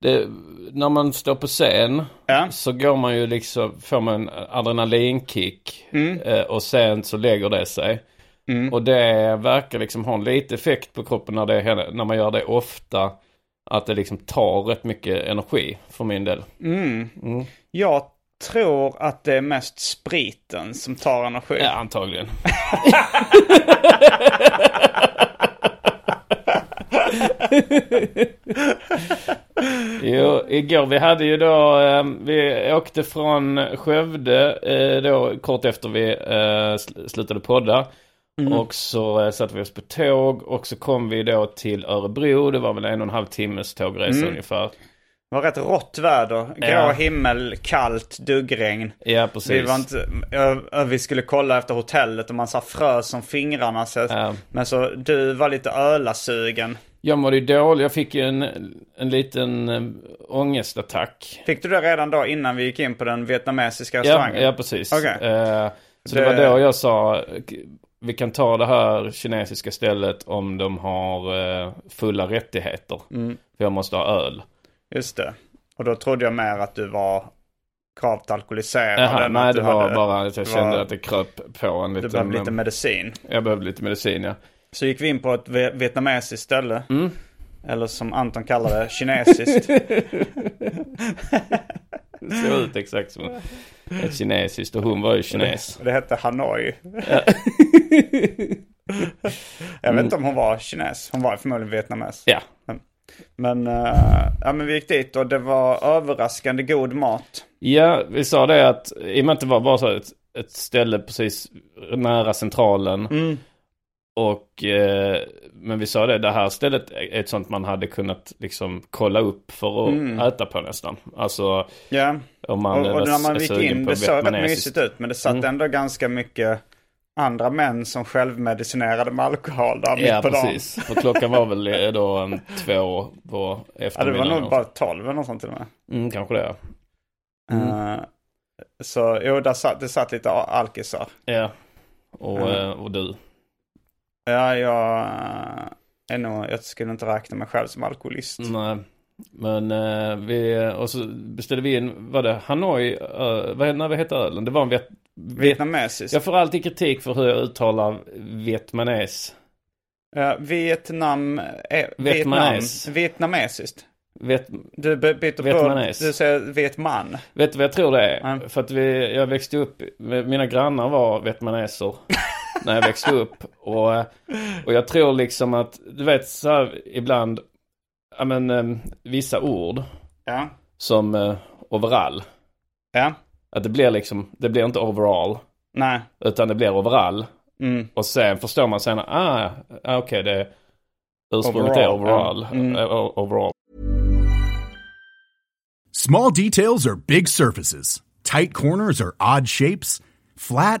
det, när man står på scen Ja. så går man ju liksom, får man en adrenalinkick. Mm. Eh, och sen så lägger det sig. Mm. Och det verkar liksom ha en lite effekt på kroppen när, det, när man gör det ofta. Att det liksom tar rätt mycket energi för min del. Mm. Mm. Jag tror att det är mest spriten som tar energi. Ja, antagligen. jo, igår vi hade ju då, eh, vi åkte från Skövde eh, då kort efter vi eh, sl- slutade podda. Och så eh, satte vi oss på tåg och så kom vi då till Örebro. Det var väl en och en halv timmes tågresa ungefär. Det var rätt rått väder. Grå Ja. himmel, kallt, duggregn. Ja, precis. Vi, var inte, vi skulle kolla efter hotellet och man sa frös som fingrarna. Så, Ja. Men så du var lite ölasugen. Jag mådde ju dåligt. Jag fick ju en, en liten äh, ångestattack. Fick du det redan då innan vi gick in på den vietnamesiska Ja, restaurangen? ja precis. Okej. Eh, så det... Det- var då jag sa, vi kan ta det här kinesiska stället om de har eh, fulla rättigheter. Mm. För jag måste ha öl. Just det. Och då trodde jag mer att du var gravt alkoholiserad. Jaha, än nej det du var hade- bara att jag kände var- att det kröp på en Du liten... behövde lite medicin. Jag behövde lite medicin ja. Så gick vi in på ett vi- vietnamesiskt ställe. Mm. Eller som Anton kallar det, kinesiskt. Det såg ut exakt som ett kinesiskt och hon var ju kines. Det hette Hanoi. jag vet inte om hon var kines. Hon var förmodligen vietnames. Ja, Men, eh, ja, men vi gick dit och det var överraskande god mat. Ja, vi sa det att i och med att det var bara så ett, ett ställe precis nära centralen. Mm. Och, eh, men vi sa det, det här stället är ett sånt man hade kunnat liksom kolla upp för att Mm. äta på nästan. Alltså Ja, om man och, och när man gick in, det såg rätt mysigt ut. Men det satt Mm. ändå ganska mycket andra män som självmedicinerade med alkohol där mitt Ja, på dagen. precis. För klockan var väl eh, då en två på Ja, det eftermiddagen. var nog bara 12 eller något sånt till och med. Mm, kanske det. Mm. Eh, så jo, där satt, det satt lite alkisar. Ja. Och, Mm. eh, och du. Ja, jag eh, är nog, jag skulle inte räkna mig själv som alkoholist. Nej. Men eh, vi, och så beställde vi in, var det Hanoi, uh, vad, när vad heter ölen? Det var en vet, Vietnamesiskt. Jag får alltid kritik för hur jag uttalar vietmanes. Ja, Vietnam, eh, Vietnam, Vietmanes. vietnamesiskt. Vet, Du by- byter på, Vietmanes. du säger Vietman. vet du vad jag tror det är? Nej. För att vi, jag växte upp, mina grannar var vietmaneser när jag växte upp. Och, och jag tror liksom att, du vet så här ibland, ja men eh, vissa ord Ja, som eh, overall. ja, Att det blir liksom, det blir inte overall. nej. Utan det blir overall. Mm. Och sen förstår man sen, ah, ah okej det ursprunget är Overall. Mm. O- overall. Small details are big surfaces. Tight corners are odd shapes. Flat,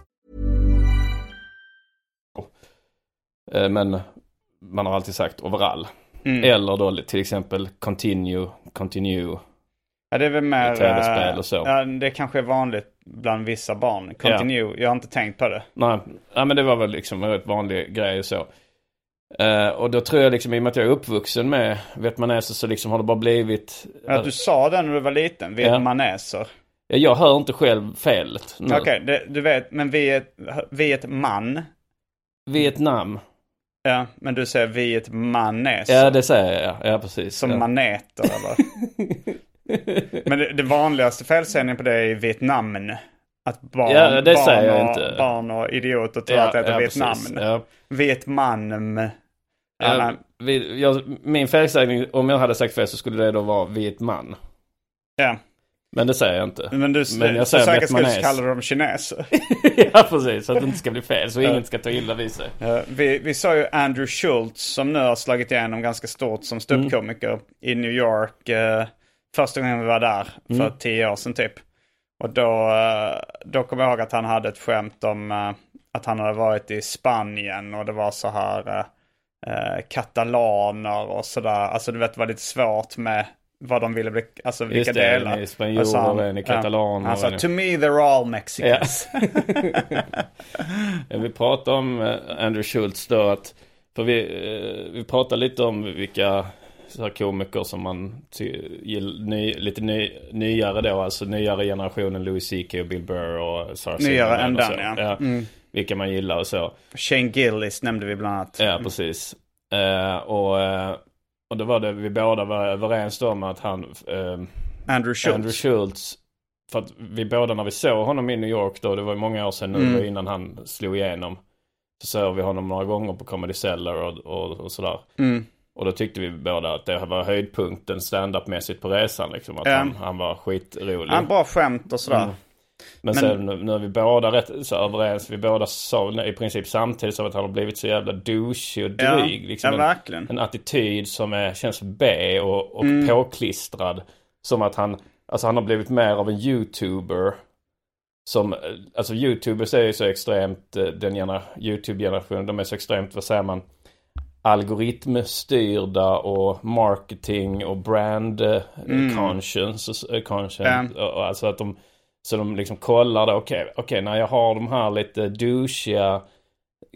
Men man har alltid sagt overall. Mm. Eller då till exempel continue, continue. Ja, det är väl mer... Tv-spel eh, och så. Ja, det kanske är vanligt bland vissa barn. Continue, jag har inte tänkt på det. Nej, nej men det var väl liksom en rätt vanlig grej och så. Eh, och då tror jag liksom i och med att jag är uppvuxen med vietmaneser så liksom har det bara blivit... Att du sa det när du var liten, vietmaneser. Ja, jag hör inte själv felet. Okej, det- du vet, men vi är, vi är ett man. Vietnam. Ja, men du säger vi ett maneser. Ja, det säger jag. Ja, precis. Som ja. maneter eller? men det, det vanligaste felsägningen på det är Vietnamen. Att barn, Ja, det barn, säger jag och, inte. barn och idioter tror Ja, att det heter ja, Vietnam. precis. Ja. Vietman. Ja, vi, jag, min felsägning, om jag hade sagt fel så skulle det då vara Vietman. ja. Men det säger jag inte. Men du, Men jag säger så vietmanes. kallar du dem kineser. ja, precis. Så att det inte ska bli fel. Så ingen ska ta illa vid sig. Eh, vi, vi sa ju Andrew Schultz som nu har slagit igenom ganska stort som ståuppkomiker i New York. eh, första gången vi var där för tio år sedan typ. Och då, eh, då kommer jag ihåg att han hade ett skämt om eh, att han hade varit i Spanien och det var så här eh, eh, katalaner och sådär. Alltså du vet det var lite svårt med vad de ville bli, alltså vilka Just det, delar. en så han- en katalan Han sa to me they're all Mexicans. Ja, Vi pratade om eh, Andrew Schultz då att, för vi, eh, vi pratade lite om vilka så här komiker som man ty- gill, ny, lite ny, nyare då, alltså nyare generationen Louis CK och Bill Burr och Sarah Nyare än den, ja. Mm. Vilka man gillar och så. Shane Gillis nämnde vi bland annat. Ja, precis. Eh, och, eh, och då var det vi båda var överens om att han, eh, Andrew Schultz. Andrew Schultz, för att vi båda när vi såg honom i New York då, det var många år sedan nu, Mm. innan han slog igenom. Så såg vi honom några gånger på Comedy Cellar och, och, och sådär. Mm. Och då tyckte vi båda att det var höjdpunkten standup-mässigt på resan liksom. Att Ja. han, han var skitrolig. Han bra skämt och sådär. Mm. Men, Men- sen nu, nu är vi båda rätt så överens. Vi båda sa i princip samtidigt så att han har blivit så jävla douchig och Ja, dryg. liksom ja, en, verkligen. en attityd som är, känns B och, och Mm. påklistrad. Som att han, alltså han har blivit mer av en YouTuber. Som, alltså YouTubers är ju så extremt, eh, den gener, YouTube-generationen, de är så extremt, vad säger man? algoritmstyrda och marketing och brand eh, Mm. conscience. eh, conscience Ja. och alltså att de, så de liksom kollar då, okej, okej när jag har de här lite douchiga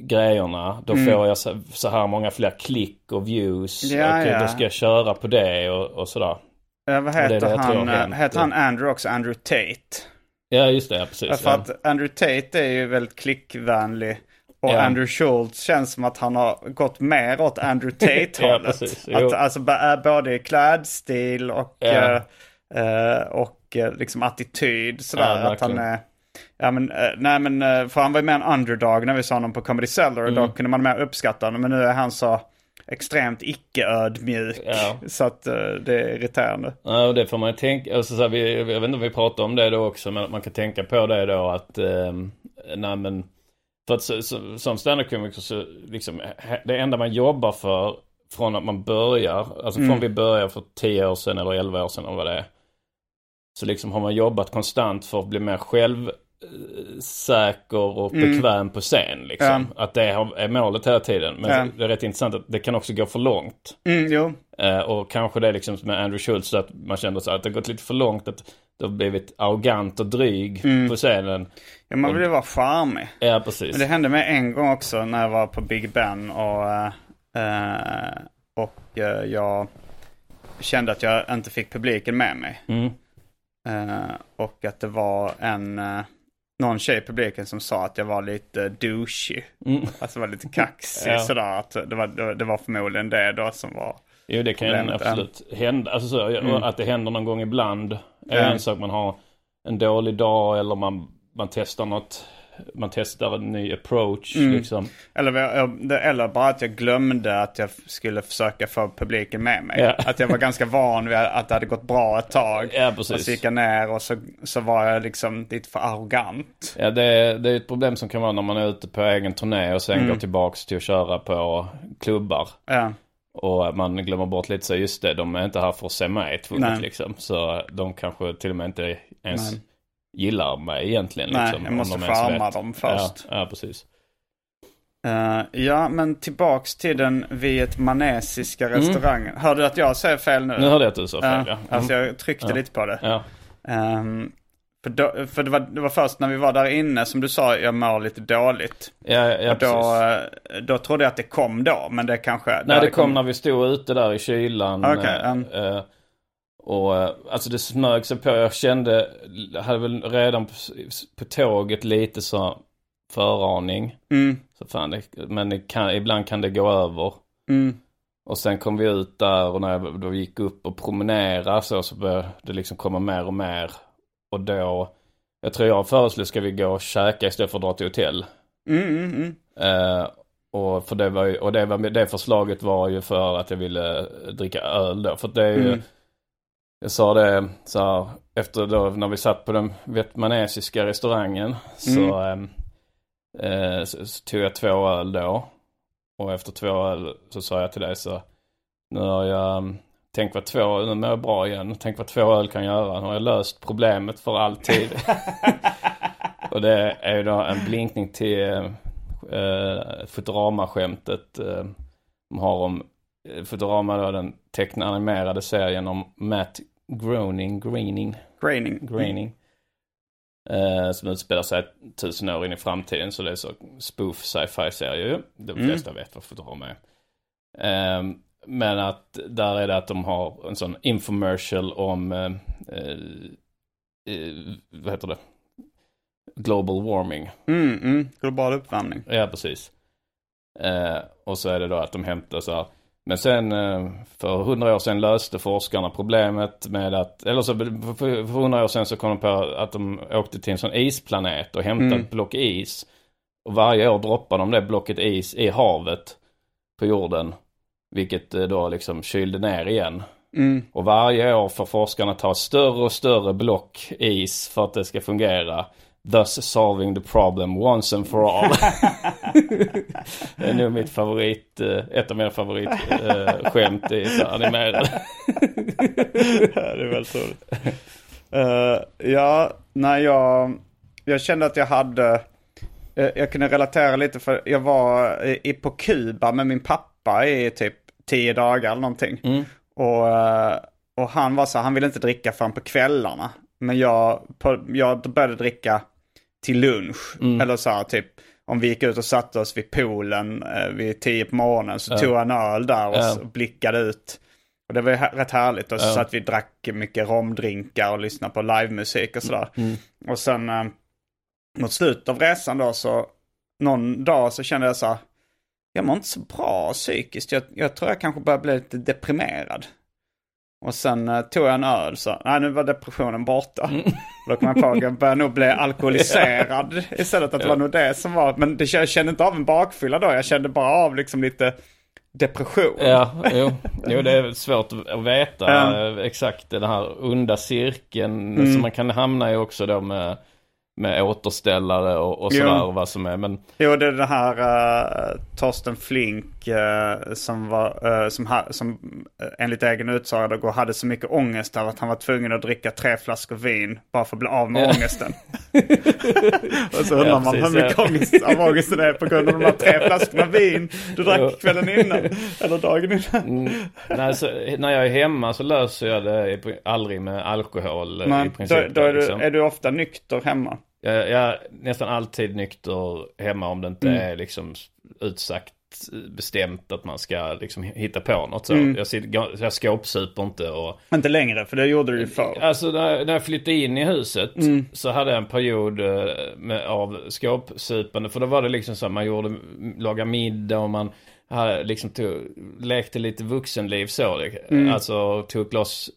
grejerna, då Mm. får jag så, så här många fler klick och views. Ja, Okej, ja. Då ska jag köra på det och, och sådär. Ja, vad det heter det tror han? eh. Heter han Andrew också? Andrew Tate? Ja, just det, ja, precis. Ja, för ja. att Andrew Tate är ju väldigt klickvänlig. Och Ja. Andrew Schultz känns som att han har gått mer åt Andrew Ja, Tate-hållet. precis. Att, alltså både i klädstil och, Ja. eh, eh, och eh, liksom attityd. Ja, Sådär, att han är... Ja men, eh, nej men, eh, för han var ju mer en underdog när vi sa honom på Comedy Cellar och Mm. då kunde man mer uppskatta honom. Men nu är han så extremt icke-ödmjuk. Ja. Så att eh, det är irriterande. Ja, och det får man ju tänka, alltså, så här, vi, jag vet inte om vi pratar om det då också, men man kan tänka på det då att, eh, nej men, för att så, så, som standup-komiker så, liksom, det enda man jobbar för från att man börjar, alltså från Mm. vi börjar för 10 år sedan eller 11 år sedan eller vad det är. Så liksom har man jobbat konstant för att bli mer självsäker och bekväm på scen liksom. Att det är målet hela tiden. Men Ja. det är rätt intressant att det kan också gå för långt. Mm. Eh, och kanske det är liksom med Andrew Schultz att man kände så att det gått lite för långt. Att det har blivit arrogant och dryg på scenen. Ja, man vill ju vara charmig. Ja, precis. Men det hände mig en gång också när jag var på Big Ben och, eh, eh, och jag kände att jag inte fick publiken med mig. Mm. Eh, och att det var en, eh, någon tjej i publiken som sa att jag var lite douchey. Mm. Alltså var lite kaxig Ja. sådär. Att det, var, det var förmodligen det då som var... Jo, det kan Problemet, absolut hända. Alltså så, Mm. att det händer någon gång ibland. Är Ja. en sak man har en dålig dag eller man, man testar något. Man testar en ny approach Mm. liksom. Eller, eller bara att jag glömde att jag skulle försöka få publiken med mig. Ja. Att jag var ganska van vid att det hade gått bra ett tag. Ja, Och så precis. gick jag ner och så, så var jag liksom lite för arrogant. Ja, det, är- det är ett problem som kan vara när man är ute på egen turné och sen Mm. går tillbaks till att köra på klubbar. Ja. Och man glömmer bort lite så just det, de är inte här för att se mig tvunget liksom. Så de kanske till och med inte ens Nej. Gillar mig egentligen. Nej, liksom, jag måste de charma dem först. Ja, ja precis. Eh, ja, men tillbaks till den vietnamesiska restaurangen. Hörde du att jag säger fel nu? Mm. Nu hörde jag att du sa fel, Ja, ja. Mm. Alltså jag tryckte lite på det. Ja, Ehm, för då, för det, var, det var först när vi var där inne som du sa jag mår lite dåligt. ja, ja och då, precis. eh, då trodde jag att det kom då, men det kanske... Nej, det kom när vi stod ute där i kylan. Okej, eh, mm. Eh, och eh, alltså det smög sig på. Jag kände, hade väl redan på, på tåget lite så föraning. Mm, Så fan, det, men det kan, ibland kan det gå över. mm, Och sen kom vi ut där och när jag då gick upp och promenera så, så började det liksom komma mer och mer. Och då, jag tror jag föreslog ska vi gå och käka istället för att dra till hotell. mm. Eh, och för det, var ju, och det, var, det förslaget var ju för att jag ville dricka öl då. För det är ju, Mm. Jag sa det så här, efter då när vi satt på den vietnamesiska restaurangen så, Mm. eh, eh, så, så tog jag två öl då. Och efter två öl så sa jag till dig så, nu har jag, mm, tänk vad två, nu mår jag bra igen, tänk vad två öl kan göra. Nu har jag löst problemet för alltid. och det är ju då en blinkning till eh, Futurama-skämtet eh, de har om eh, Futurama då, den tecknanimerade serien om Matt Groening, Groening, Graining. Groening. Eh, som utspelar sig tusen år in i framtiden. Så det är så spoof sci-fi serie ju. De Mm. flesta vet vad Futurama är. Eh, men att där är det att de har en sån infomercial om, eh, eh, eh, vad heter det? Global warming. Mm, mm. Global uppvärmning. Ja, precis. Eh, och så är det då att de hämtar så här. Men sen eh, för hundra år sedan löste forskarna problemet med att, eller så för- hundra år sedan så kom de på att de åkte till en sån isplanet och hämtade ett block is. Och varje år droppade de det blocket is i havet på jorden. Vilket eh, då liksom kylde ner igen. Mm. Och varje år får forskarna ta större och större block is för att det ska fungera. Thus solving the problem once and for all. det är nog mitt favorit, eh, ett av mina favoritskämt skämt i animerade. Ja, det är väldigt roligt. Eh, ja, när jag, jag kände att jag hade, eh, jag kunde relatera lite för jag var i, på Kuba med min pappa i typ tio dagar eller någonting. Och, eh, och han var så han ville inte dricka förrän på kvällarna. Men jag, på, jag började dricka till lunch. Eller så här, typ om vi gick ut och satte oss vid poolen eh, vid tio på morgonen så tog jag en öl där och Ja. blickade ut. Och det var ju rätt härligt. Och så satt vi drack mycket romdrinkar och lyssnade på livemusik och sådär. Och sen eh, mot slutet av resan då så någon dag så kände jag så här. Jag mår inte så bra psykiskt. Jag, jag tror jag kanske börjar bli lite deprimerad. Och sen eh, tog jag en öl så, nej nu var depressionen borta. Då kom jag på att jag började nog bli alkoholiserad istället. Att det var nog det som var, men det, jag kände inte av en bakfylla då. Jag kände bara av liksom lite depression. Ja, jo, jo det är svårt att- veta Ja. eh, exakt den här onda cirkeln som man kan hamna i också då med, med återställare och, och sådär och vad som är. Men Jo, det är det här uh, Torsten Flink som, var, uh, som, ha, som uh, enligt egen utsaga då hade så mycket ångest över att han var tvungen att dricka tre flaskor vin bara för att bli av med Ja. ångesten. och så undrar Ja, man precis, hur mycket ja. ångest av ångesten är på grund av de här tre flaskorna vin du drack kvällen innan. Eller dagen innan. Mm, nej, så, när jag är hemma så löser jag det aldrig med alkohol eh, i Men princip. då, då är, du, liksom. är du ofta nykter hemma? jag är nästan alltid nykter hemma om det inte Mm. är liksom utsagt bestämt att man ska liksom hitta på något så. Mm. Jag, sitter, jag skåpsuper inte och Inte längre, för det gjorde du ju förr. Alltså när, när jag flyttade in i huset Mm. så hade jag en period eh, med, av skåpsupande. För då var det liksom så att man gjorde, lagade middag och man hade liksom tog, lekte lite vuxenliv så. Mm. Alltså tog ett glas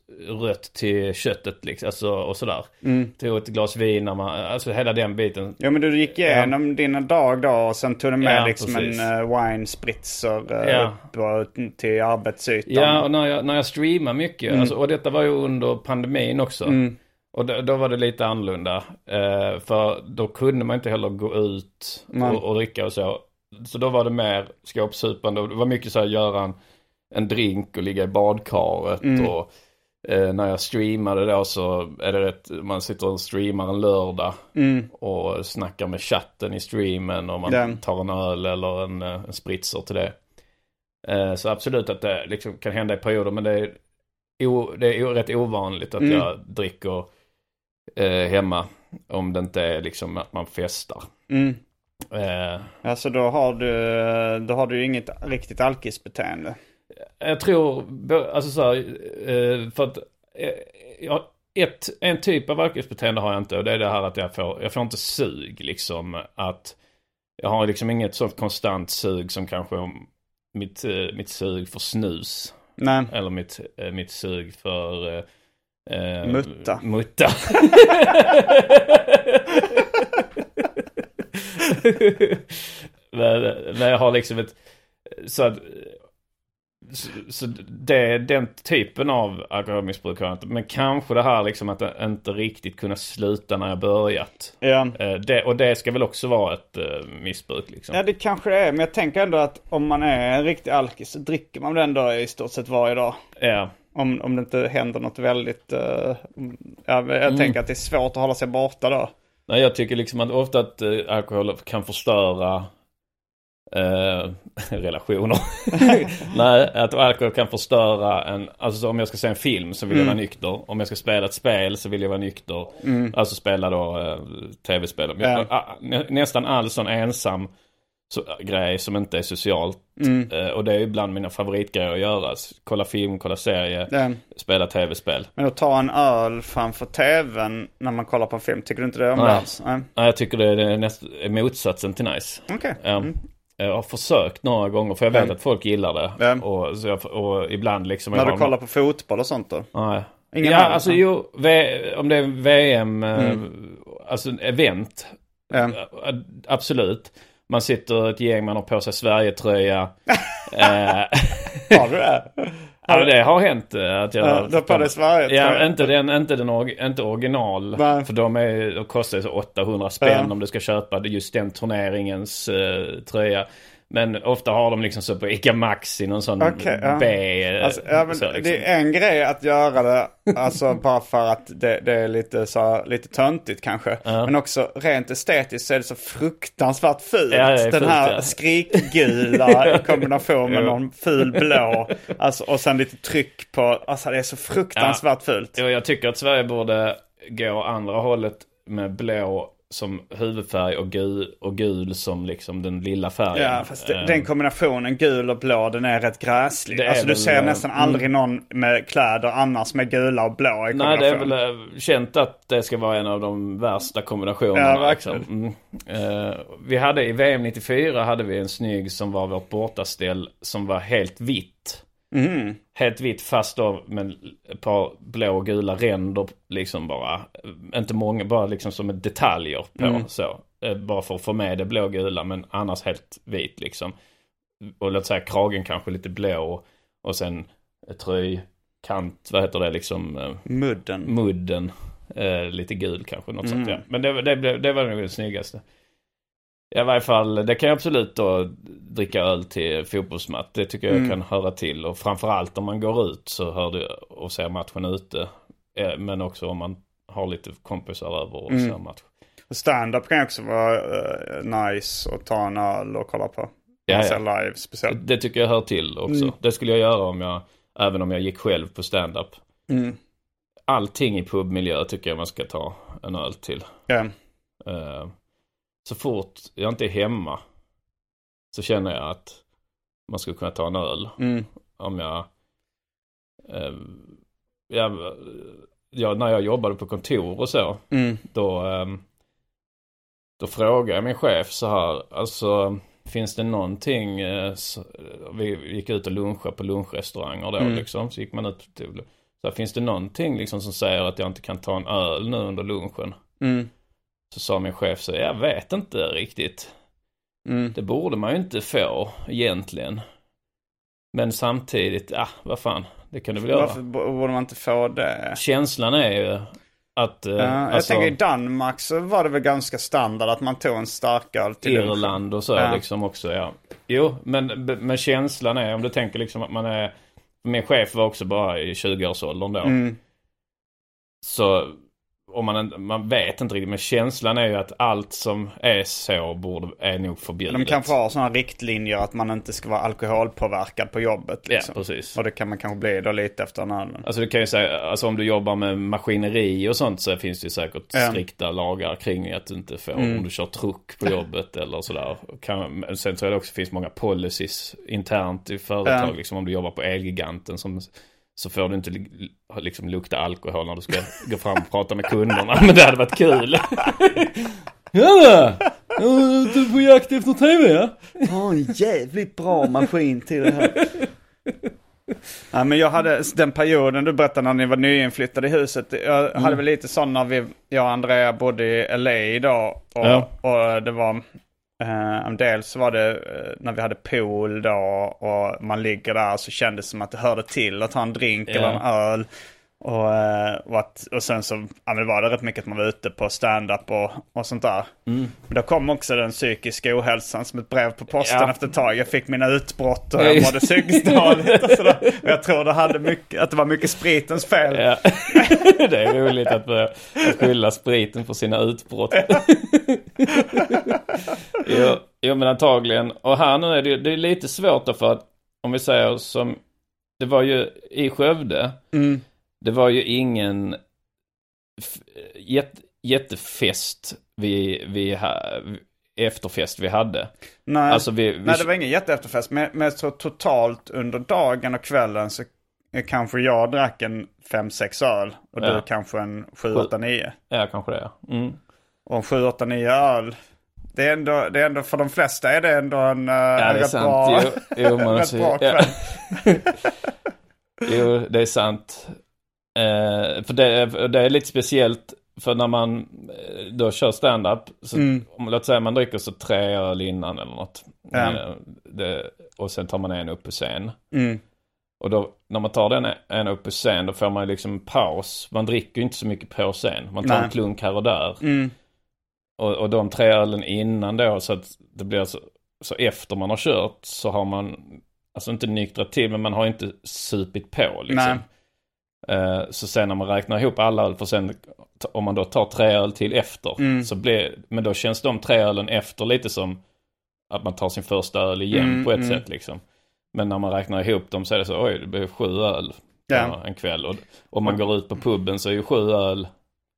rött till köttet liksom, alltså, och sådär. Mm. Tog ett glas vin när man, alltså hela den biten. Ja men du gick igenom dina dag då och sen tog du med Ja, liksom precis. en uh, wine spritzer uh, Ja. upp till arbetsytan. Ja, och när jag, när jag streamar mycket, Mm. alltså, och detta var ju under pandemin också. Och då, då var det lite annorlunda. Eh, för då kunde man inte heller gå ut och, och dricka och så. Så då var det mer skåpsupande. Och Det var mycket så här göra en, en drink och ligga i badkaret. Mm. Och eh, när jag streamade då så är det rätt, man sitter och streamar en lördag. Mm. Och snackar med chatten i streamen. Och man Den. tar en öl eller en, eh, en spritzer till det. Eh, så absolut att det liksom kan hända i perioder. Men det är, o, det är rätt ovanligt att Mm. jag dricker eh, hemma. Om det inte är liksom att man festar. Mm. Eh, Alltså då har du, då har du inget riktigt alkisbeteende. jag tror, alltså så här, eh, för att eh, jag, ett, en typ av alkoholbeteende har jag inte och det är det här att jag får, jag får inte sug liksom. Att jag har liksom inget sånt konstant sug som kanske mitt, eh, mitt sug för snus. Nej. Eller mitt, mitt sug för eh, Mutta. Mutta. men, men jag har liksom ett... Så att... Så, så det är den typen av alkoholmissbruk har jag inte. Men kanske det här liksom att inte riktigt kunna sluta när jag börjat. Ja. Eh, Det, och det ska väl också vara ett eh, missbruk liksom. ja det kanske det är, men jag tänker ändå att om man är en riktig alkis så dricker man väl ändå i stort sett varje dag. Ja. Om, om det inte händer något väldigt... eh, ja, jag Mm. tänker att det är svårt att hålla sig borta då. Nej, jag tycker liksom att ofta att eh, alkohol kan förstöra eh, relationer. Nej, att alkohol kan förstöra en, alltså så om jag ska se en film så vill jag Mm. vara nykter. Om jag ska spela ett spel så vill jag vara nykter. Alltså spela då eh, tv-spel. Jag- Ja. ah, nä, nästan all sån ensam så, grej som inte är socialt. Mm. Eh, och det är ju bland mina favoritgrejer att göra. Kolla film, kolla serie, Ja. spela tv-spel. Men att ta en öl framför tvn när man kollar på en film, tycker du inte det är om det Nej. alls? Nej. Ja, jag tycker det är, näst, är motsatsen till nice. Okej. Ja. Jag har försökt några gånger för jag vet Mm. att folk gillar det. Och, jag, och ibland liksom... När du kollar på fotboll och sånt då? Nej. Ingen ja, alltså nej. jo, om det är VM, eh, Mm. alltså event. Eh, Absolut. Man sitter ett gäng, man har på sig Sverigetröja. eh, Har du det? ja, det har hänt eh, att jag... Ja, du har på dig Sverigetröja. Ja, inte, den, inte, den, inte original. Nej. För de, är, de kostar ju så 800 spänn Ja. om du ska köpa just den turneringens eh, tröja. Men ofta har de liksom så på Ica Maxi någon sån Okej, ja. B. Alltså, ja, liksom. Det är en grej att göra det, alltså bara för att det, det är lite, så, lite töntigt kanske. Men också rent estetiskt så är det så fruktansvärt fult. Ja, Den fult, här ja. skrikgula i kombination med någon ful blå. Alltså, och sen lite tryck på, alltså det är så fruktansvärt fult. Jo, jag tycker att Sverige borde gå andra hållet med blå som huvudfärg och gul, och gul som liksom den lilla färgen. Ja, fast det, Eh, den kombinationen gul och blå den är rätt gräslig. Är Alltså du ser nästan aldrig någon med kläder annars med gula och blå i Nej, det är väl eh, känt att det ska vara en av de värsta kombinationerna. Ja, verkligen. liksom. Mm. Eh, vi hade i VM 94 hade vi en snygg som var vårt bortaställ som var helt vitt. Mm. Helt vitt fast då med ett par blå och gula ränder liksom bara. Inte många, bara liksom som detaljer på Mm. så. Eh, Bara för att få med det blågula men annars helt vit liksom. Och låt säga kragen kanske lite blå och sen tröjkant, vad heter det liksom? eh, Mudden. mudden. Eh, lite gul kanske, något Mm. sånt ja. Men det, det, det var nog det snyggaste. I varje fall, det kan jag absolut då dricka öl till fotbollsmatch. Det tycker jag Mm. kan höra till. Och framförallt om man går ut så hör du och ser matchen ute. Eh, Men också om man har lite kompisar över och Mm. ser match. Stand-up kan ju också vara eh, nice att ta en öl och kolla på. Ja, Ja, live speciellt. Det tycker jag hör till också. Mm. Det skulle jag göra om jag, även om jag gick själv på stand-up. Mm. Allting i pubmiljö tycker jag man ska ta en öl till. Ja. Eh, så fort jag inte är hemma så känner jag att man skulle kunna ta en öl. Mm. Om jag... Eh, ja, ja, när jag jobbade på kontor och så, Mm. då, ehm, då frågade jag min chef så här, alltså finns det någonting, eh, så, vi gick ut och lunchade på lunchrestauranger då Mm. liksom, så gick man ut till, så här, finns det någonting liksom som säger att jag inte kan ta en öl nu under lunchen? Mm. Så sa min chef så, jag vet inte riktigt. Mm. Det borde man ju inte få egentligen. Men samtidigt, ah, vad fan, det kan du väl göra. Varför borde man inte få det? Känslan är ju att... eh, Ja, jag alltså, tänker i Danmark så var det väl ganska standard att man tog en starköl till. Irland och så Ja. liksom också, ja. Jo, men, men känslan är, om du tänker liksom att man är... Min chef var också bara i 20-årsåldern då. Mm. Så om man, man vet inte riktigt, men känslan är ju att allt som är så borde, är nog förbjudet. De kanske har sådana riktlinjer att man inte ska vara alkoholpåverkad på jobbet. Liksom. Ja, precis. Och det kan man kanske bli då lite efter en öl. Alltså du kan ju säga, alltså om du jobbar med maskineri och sånt så finns det ju säkert Ja. strikta lagar kring att du inte får, Mm. om du kör truck på jobbet eller sådär. Kan, sen tror jag det också finns många policies internt i företag, Ja. liksom om du jobbar på Elgiganten som så får du inte li- liksom lukta alkohol när du ska gå fram och prata med kunderna. Men det hade varit kul. Ja, jag är på jakt efter tv ja. Har en jävligt bra maskin till det här. Ja, men jag hade den perioden du berättade när ni var nyinflyttade i huset. Jag hade väl lite sån när vi, jag och Andrea bodde i LA då. Och, Ja. och det var, eh, dels var det eh, när vi hade pool då och man ligger där så kändes det som att det hörde till att ta en drink Ja. eller en öl. Och, eh, och, att, och sen så ja, men var det rätt mycket att man var ute på stand-up och, och sånt där. Men då kom också den psykiska ohälsan som ett brev på posten Ja. efter ett tag. Jag fick mina utbrott och Ja, jag mådde psykiskt dåligt och sådär. Och jag tror det hade mycket, att det var mycket spritens fel. Ja. det är roligt att börja skylla spriten för sina utbrott. jo, jo, men antagligen. Och här nu är det, det är lite svårt då för att om vi säger som det var ju i Skövde. Mm. Det var ju ingen jätte, jättefest vi, vi efterfest vi hade. Nej, Alltså vi, vi, nej, det var ingen jätteefterfest. Men, men så totalt under dagen och kvällen så eh, kanske jag drack en 5-6 öl. Och Ja. du kanske en 7-8-9. Ja, kanske det. ja. Mm. Och en 7, 8, 9 öl. Det är, ändå, det är ändå, för de flesta är det ändå en, eh, Ja, en rätt sant. bra, Jo, jo, rätt bra kväll. Jo, det är sant. Eh, för det, är- det är lite speciellt för när man eh, då kör stand-up. Mm. om, låt säga man dricker så tre öl innan eller något. Ja. Eh, det, och sen tar man en upp på scen. Mm. Och då när man tar den en upp på scen då får man ju liksom paus. Man dricker ju inte så mycket på scen. Man tar Nej. en klunk här och där. Mm. Och, och de tre ölen innan då så att det blir så, så efter man har kört så har man alltså inte nyktrat till men man har inte supit på liksom. Eh, så sen när man räknar ihop alla öl för sen om man då tar tre öl till efter Mm. så blir, men då känns de tre ölen efter lite som att man tar sin första öl igen Mm, på ett mm. sätt liksom. Men när man räknar ihop dem så är det så oj det blir sju öl Ja. en kväll. Och om man går ut på puben så är ju sju öl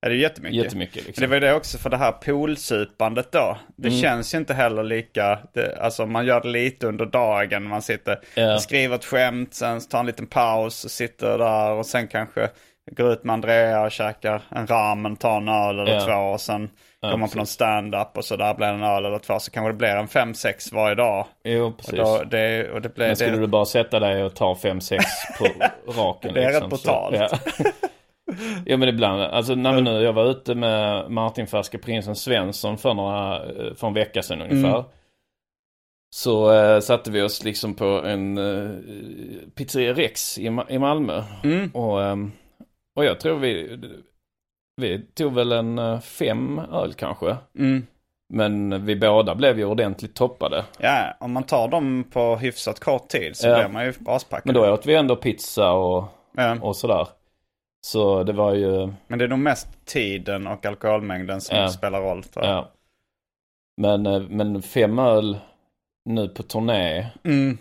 Ja, det är jättemycket. jättemycket Men liksom. det var ju det också för det här poolsupandet då. Det Mm. känns ju inte heller lika, det, alltså man gör det lite under dagen. Man sitter och skriver ett skämt, sen tar en liten paus och sitter där och sen kanske går ut med Andrea och käkar en ramen, tar en öl eller Ja. två och sen Ja, går man på någon stand-up och så där blir det en öl eller två så kanske det blir en fem sex varje dag. Jo Och, precis. då, det, och det blir Men skulle det, du bara sätta dig och ta 5-6 på raken Det är liksom, rätt brutalt. Ja. men ibland, alltså när nu, jag var ute med Martin Färske Prinsen Svensson för, några, eh, för en vecka sedan ungefär. Mm. Så eh, satte vi oss liksom på en eh, pizzeria Rex i, i Malmö. Mm. Och, ehm, och jag tror vi, vi tog väl en eh, fem öl kanske. Mm. Men vi båda blev ju ordentligt toppade. Ja, om man tar dem på hyfsat kort tid så Ja. blir man ju aspackad. Men då åt vi ändå pizza och, ja. och sådär. Så det var ju, Men det är nog mest tiden och alkoholmängden som Ja. spelar roll. Jag. ja. Men, eh, men fem öl nu på turné. Mm.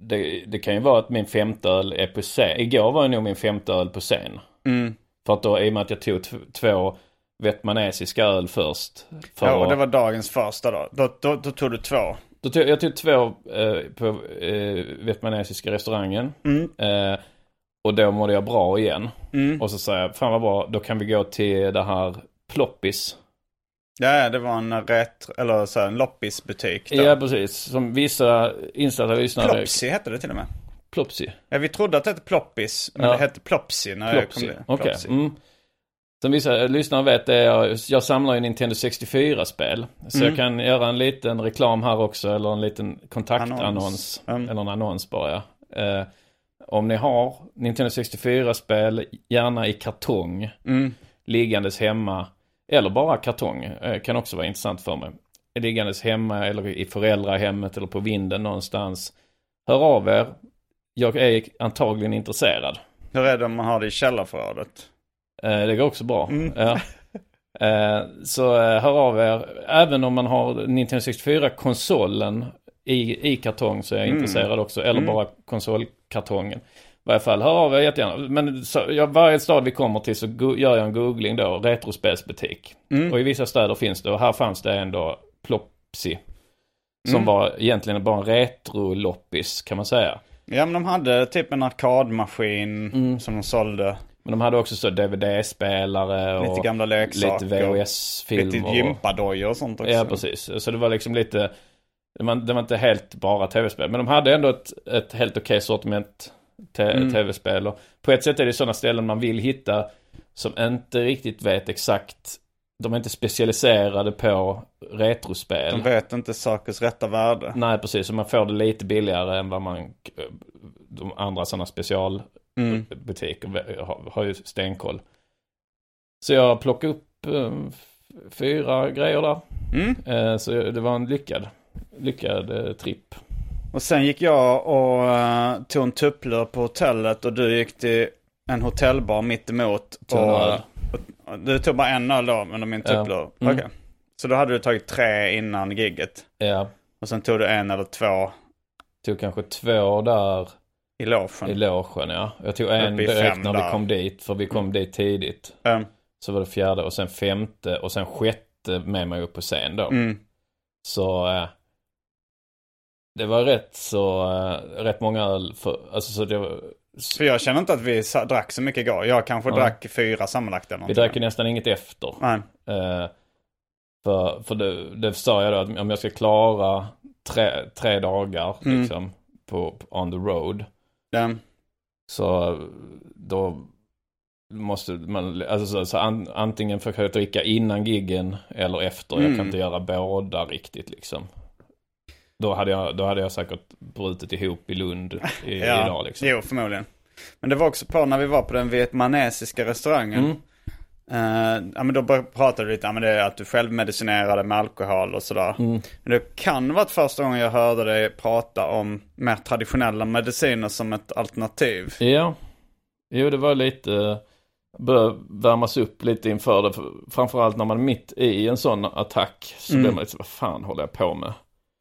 Det, det kan ju vara att min femte öl är på scen. Igår var ju nog min femte öl på scen. Mm. För att då, i och med att jag tog två vietnamesiska öl först. För Ja, och det var dagens första då. Då, då, då tog du två. Då tog, jag tog två eh, på eh, vietnamesiska restaurangen. Mm. Eh, och då mådde jag bra igen. Mm. Och så sa jag, fan vad bra, då kan vi gå till det här Ploppis. Ja, det var en rätt, eller så här, en loppisbutik då. Ja, precis. Som vissa inställda lyssnare... Plopsy hette det till och med. Plopsy. Ja, vi trodde att det hette Ploppis, men Ja. det hette Plopsy när jag Plopsy. kom Okej. Plopsy. Mm. Som vissa lyssnare vet är jag, jag samlar ju Nintendo 64-spel. Så Mm. jag kan göra en liten reklam här också, eller en liten kontaktannons. Annons. Mm. Eller en annons bara. Eh, om ni har Nintendo 64-spel, gärna i kartong, Mm. liggandes hemma, eller bara kartong, eh, kan också vara intressant för mig. Liggandes hemma eller i föräldrahemmet eller på vinden någonstans. Hör av er. Jag är antagligen intresserad. Hur är det om man har det i källarförrådet? Eh, det går också bra. Mm. Ja. Eh, så hör av er. Även om man har Nintendo 64-konsolen i, i kartong så är jag Mm. intresserad också. Eller Mm. bara konsolkartongen. I varje fall, hör av er jättegärna. Men så, ja, varje stad vi kommer till så gör jag en googling då. Retrospelsbutik. Mm. Och i vissa städer finns det. Och här fanns det ändå Plopsy. Som Mm. var egentligen bara en retro-loppis kan man säga. Ja, men de hade typ en arkadmaskin Mm. som de sålde. Men de hade också så DVD-spelare och Lite gamla leksaker. lite VHS-filmer. Lite gympadojor och sånt också. Ja, precis. Så det var liksom lite, det var, det var inte helt bara tv-spel. Men de hade ändå ett, ett helt okej sortiment te, Mm. tv-spel. Och på ett sätt är det sådana ställen man vill hitta som inte riktigt vet exakt. De är inte specialiserade på retrospel. De vet inte sakers rätta värde. Nej, precis. Så man får det lite billigare än vad man, de andra sådana special Mm. har, har ju stenkoll. Så jag plockade upp f- fyra grejer där. Mm. Eh, så det var en lyckad, lyckad eh, tripp. Och sen gick jag och uh, tog en tupplur på hotellet och du gick till en hotellbar mitt emot. Tog en och, öl. och, du tog bara en öl då under min Ja. tupplur? Mm. Okej. Så då hade du tagit tre innan gigget. Ja, Och sen tog du en eller två tog kanske två där i logen. i logen ja. Jag tog en direkt när där. vi kom dit, för vi kom dit tidigt. Mm. Så var det fjärde och sen femte och sen sjätte med mig upp på scen då. Mm. Så eh, det var rätt så, eh, rätt många öl för, alltså så det var, För jag känner inte att vi drack så mycket igår. Jag kanske Ja. drack fyra sammanlagt eller vi någonting. drack ju nästan inget efter. Nej. Eh, för för det, det sa jag då att om jag ska klara tre, tre dagar Mm. liksom på, on the road. Ja. Så då måste man, alltså så, så an, antingen försöka dricka innan giggen eller efter. Jag Mm. kan inte göra båda riktigt liksom. Då hade jag, då hade jag säkert brutit ihop i Lund i, Ja. idag liksom. Jo, förmodligen. Men det var också på när vi var på den vietnamesiska restaurangen. Mm. Eh, ja men då pratade du lite om det är att du självmedicinerade med alkohol och sådär. Mm. Men det kan varit första gången jag hörde dig prata om mer traditionella mediciner som ett alternativ. Ja, jo det var lite, började värmas upp lite inför det. För- Framförallt när man är mitt i en sån attack så Mm. blir man lite vad fan håller jag på med?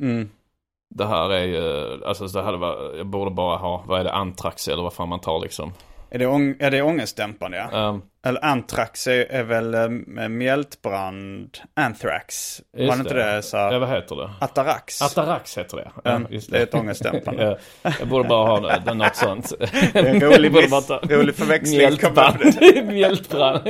Mm. Det här är ju, alltså det här var, jag borde bara ha, vad är det, Antrax eller vad fan man tar liksom. Är det, ång- är det ångestdämpande ja? Um, Eller Anthrax är, är väl äh, mjältbrand. Anthrax. Var Just det inte det. det? Så, ja, vad heter det? Atarax. Atarax heter det. Ja, Mm, just det är ett ångestdämpande. Ja, jag borde bara ha det- något sånt. Det är en rolig, miss, bara ta- rolig förväxling. Mjältbrand. Mjältbrand.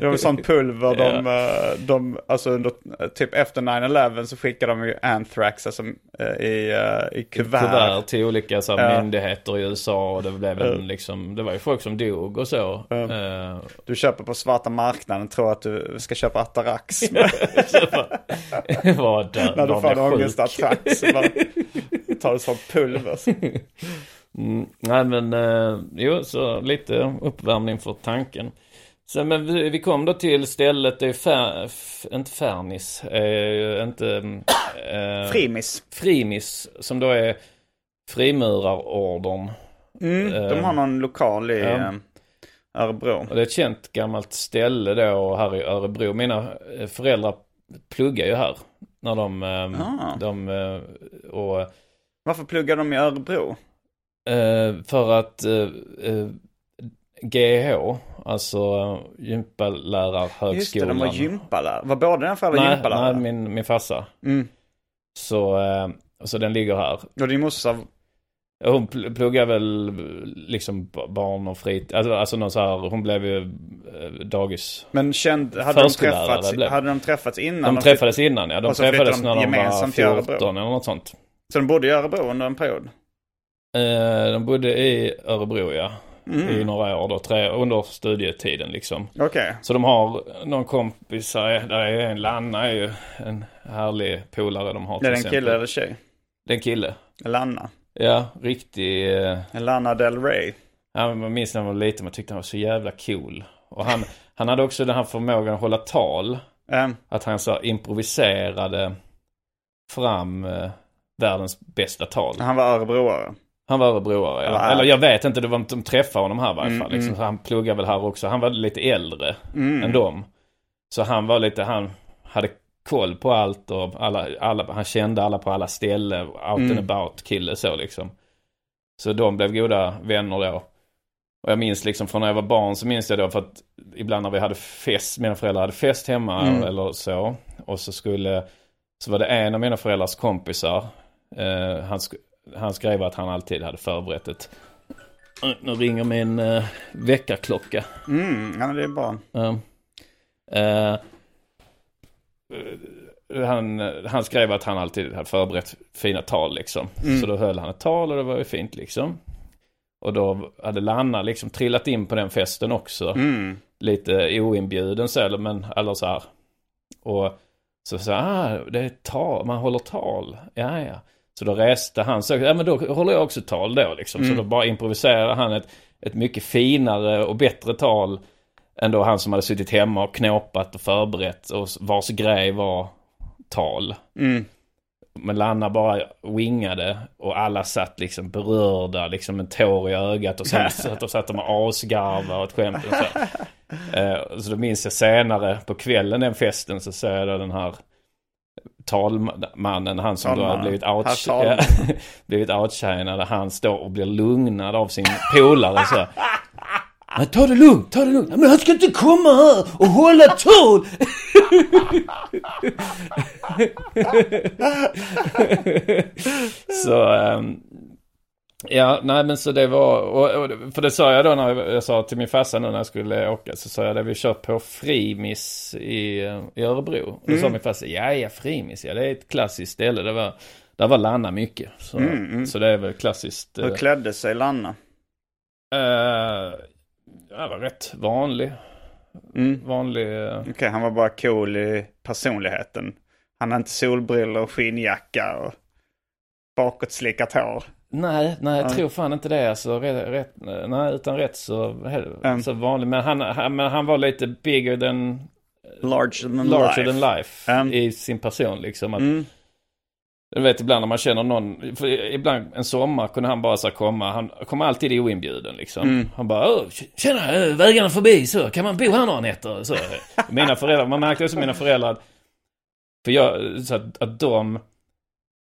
Det var sån pulver de, eh, de, alltså under, typ efter 9-11 så skickade de ju Anthrax alltså, eh, i, eh, i kuvert. Kuvert till olika så här, Ja. myndigheter i USA och det blev en, liksom, det var ju folk som dog och så. Eh, Du köper på svarta marknaden tror att du ska köpa Atarax. var där, När du får en ångestattack så bara tar du sån pulver. Mm, nej men, eh, jo så lite uppvärmning för tanken. Sen, men vi, vi kom då till stället, det är fär, inte Fernis, eh, inte... Eh, Frimis. Frimis, som då är frimurarordern. Mm, de Eh, har någon lokal i ja. Örebro. Och det är ett känt gammalt ställe då här i Örebro. Mina eh, föräldrar pluggar ju här. När de, eh, Ah. de eh, och Varför pluggar de i Örebro? eh, för att GH, alltså gympalärarhögskolan. Just det, de var gympalärare. Var båda dina föräldrar Nej, gympalärare? nej min, min farsa. Mm. Så, så den ligger här. Och din morsa, Hon pl- pluggar väl liksom barn och frit, alltså, alltså någon så här, hon blev ju eh, dagis. men känd, hade, de träffats, blev. hade de träffats innan? De träffades innan ja, de träffades de när de var gemensamt till Örebro. 14 eller något sånt. Så de bodde i Örebro under en period? Eh, de bodde i Örebro ja, Mm. i några år då, tre, under studietiden liksom. Okej. Så de har någon kompis, där är en, Lanna är ju en härlig polare de har Är till det en exempel. kille eller tjej? Det är en kille. Lanna? Ja, riktig... Eh, Lana Del Rey? ja, man minns när man var liten, man tyckte han var så jävla cool. Och han, han hade också den här förmågan att hålla tal. Um, Att han så improviserade fram eh, världens bästa tal. han var örebroare? Han var örebroare ja. Eller Eller jag vet inte, det var inte de träffade honom här i varje Mm, fall. Liksom. mm. Han pluggar väl här också. Han var lite äldre Mm. än dem. Så han var lite, han hade koll på allt och alla, alla, han kände alla på alla ställen. Out and Mm. about kille så liksom. Så de blev goda vänner då. Och jag minns liksom från när jag var barn så minns jag då för att ibland när vi hade fest, mina föräldrar hade fest hemma Mm. eller så. Och så skulle, så var det en av mina föräldrars kompisar. Eh, han, sk- han skrev att han alltid hade förberett ett Nu- ringer min eh, väckarklocka. Mm, ja det är bra. Ja. Eh, han, han skrev att han alltid hade förberett fina tal liksom. Mm. Så då höll han ett tal och det var ju fint liksom. Och då hade Lanna liksom trillat in på den festen också. Mm. Lite oinbjuden så, eller, men, eller så här. Och så sa ah, det är tal, man håller tal. Ja, ja. Så då reste han så, ja men då håller jag också tal då liksom. Så då bara improviserade han ett, ett mycket finare och bättre tal än då han som hade suttit hemma och knåpat och förberett och vars grej var tal. Men Lanna bara wingade och alla satt liksom berörda, liksom en tår i ögat och sen satt och satt de och asgarvade åt skämten. Så. Eh, så då minns jag senare på kvällen den festen så ser jag då den här talmannen, han som då har Talmannen. blivit, out, blivit outshinad, han står och blir lugnad av sin polare så. Men ta det lugnt, ta det lugnt. Men han ska inte komma här och hålla tal. så, ehm, ja, nej men så det var, och, och, för det sa jag då när jag, jag sa till min farsa nu när jag skulle åka, så sa jag det, vi kör på Frimis i, eh, i Örebro. Och då sa min farsa, ja ja Frimis, ja det är ett klassiskt ställe, det var, där var Lanna mycket. Så, så det är väl klassiskt. eh, Hur klädde sig Lanna? Eh, jag var rätt vanlig. Mm. Vanlig. eh, Okej, han var bara cool i personligheten. Han hade inte solbrillor och skinnjacka och bakåtslickat hår. nej, nej, jag Ja. tror fan inte det. Alltså, rätt, rätt, nej, utan rätt så, Mm. så vanlig. Men han, han, men han var lite bigger than, Larger than larger life. than life Mm. i sin person. Liksom. Att, Mm. Jag vet ibland när man känner någon, för ibland en sommar kunde han bara så komma, han kom alltid oinbjuden liksom. Mm. Han bara, tjena, äh, vägarna förbi så, kan man bo här några nätter? Så. Mina föräldrar, man märkte också mina föräldrar att, för jag, så att, att de,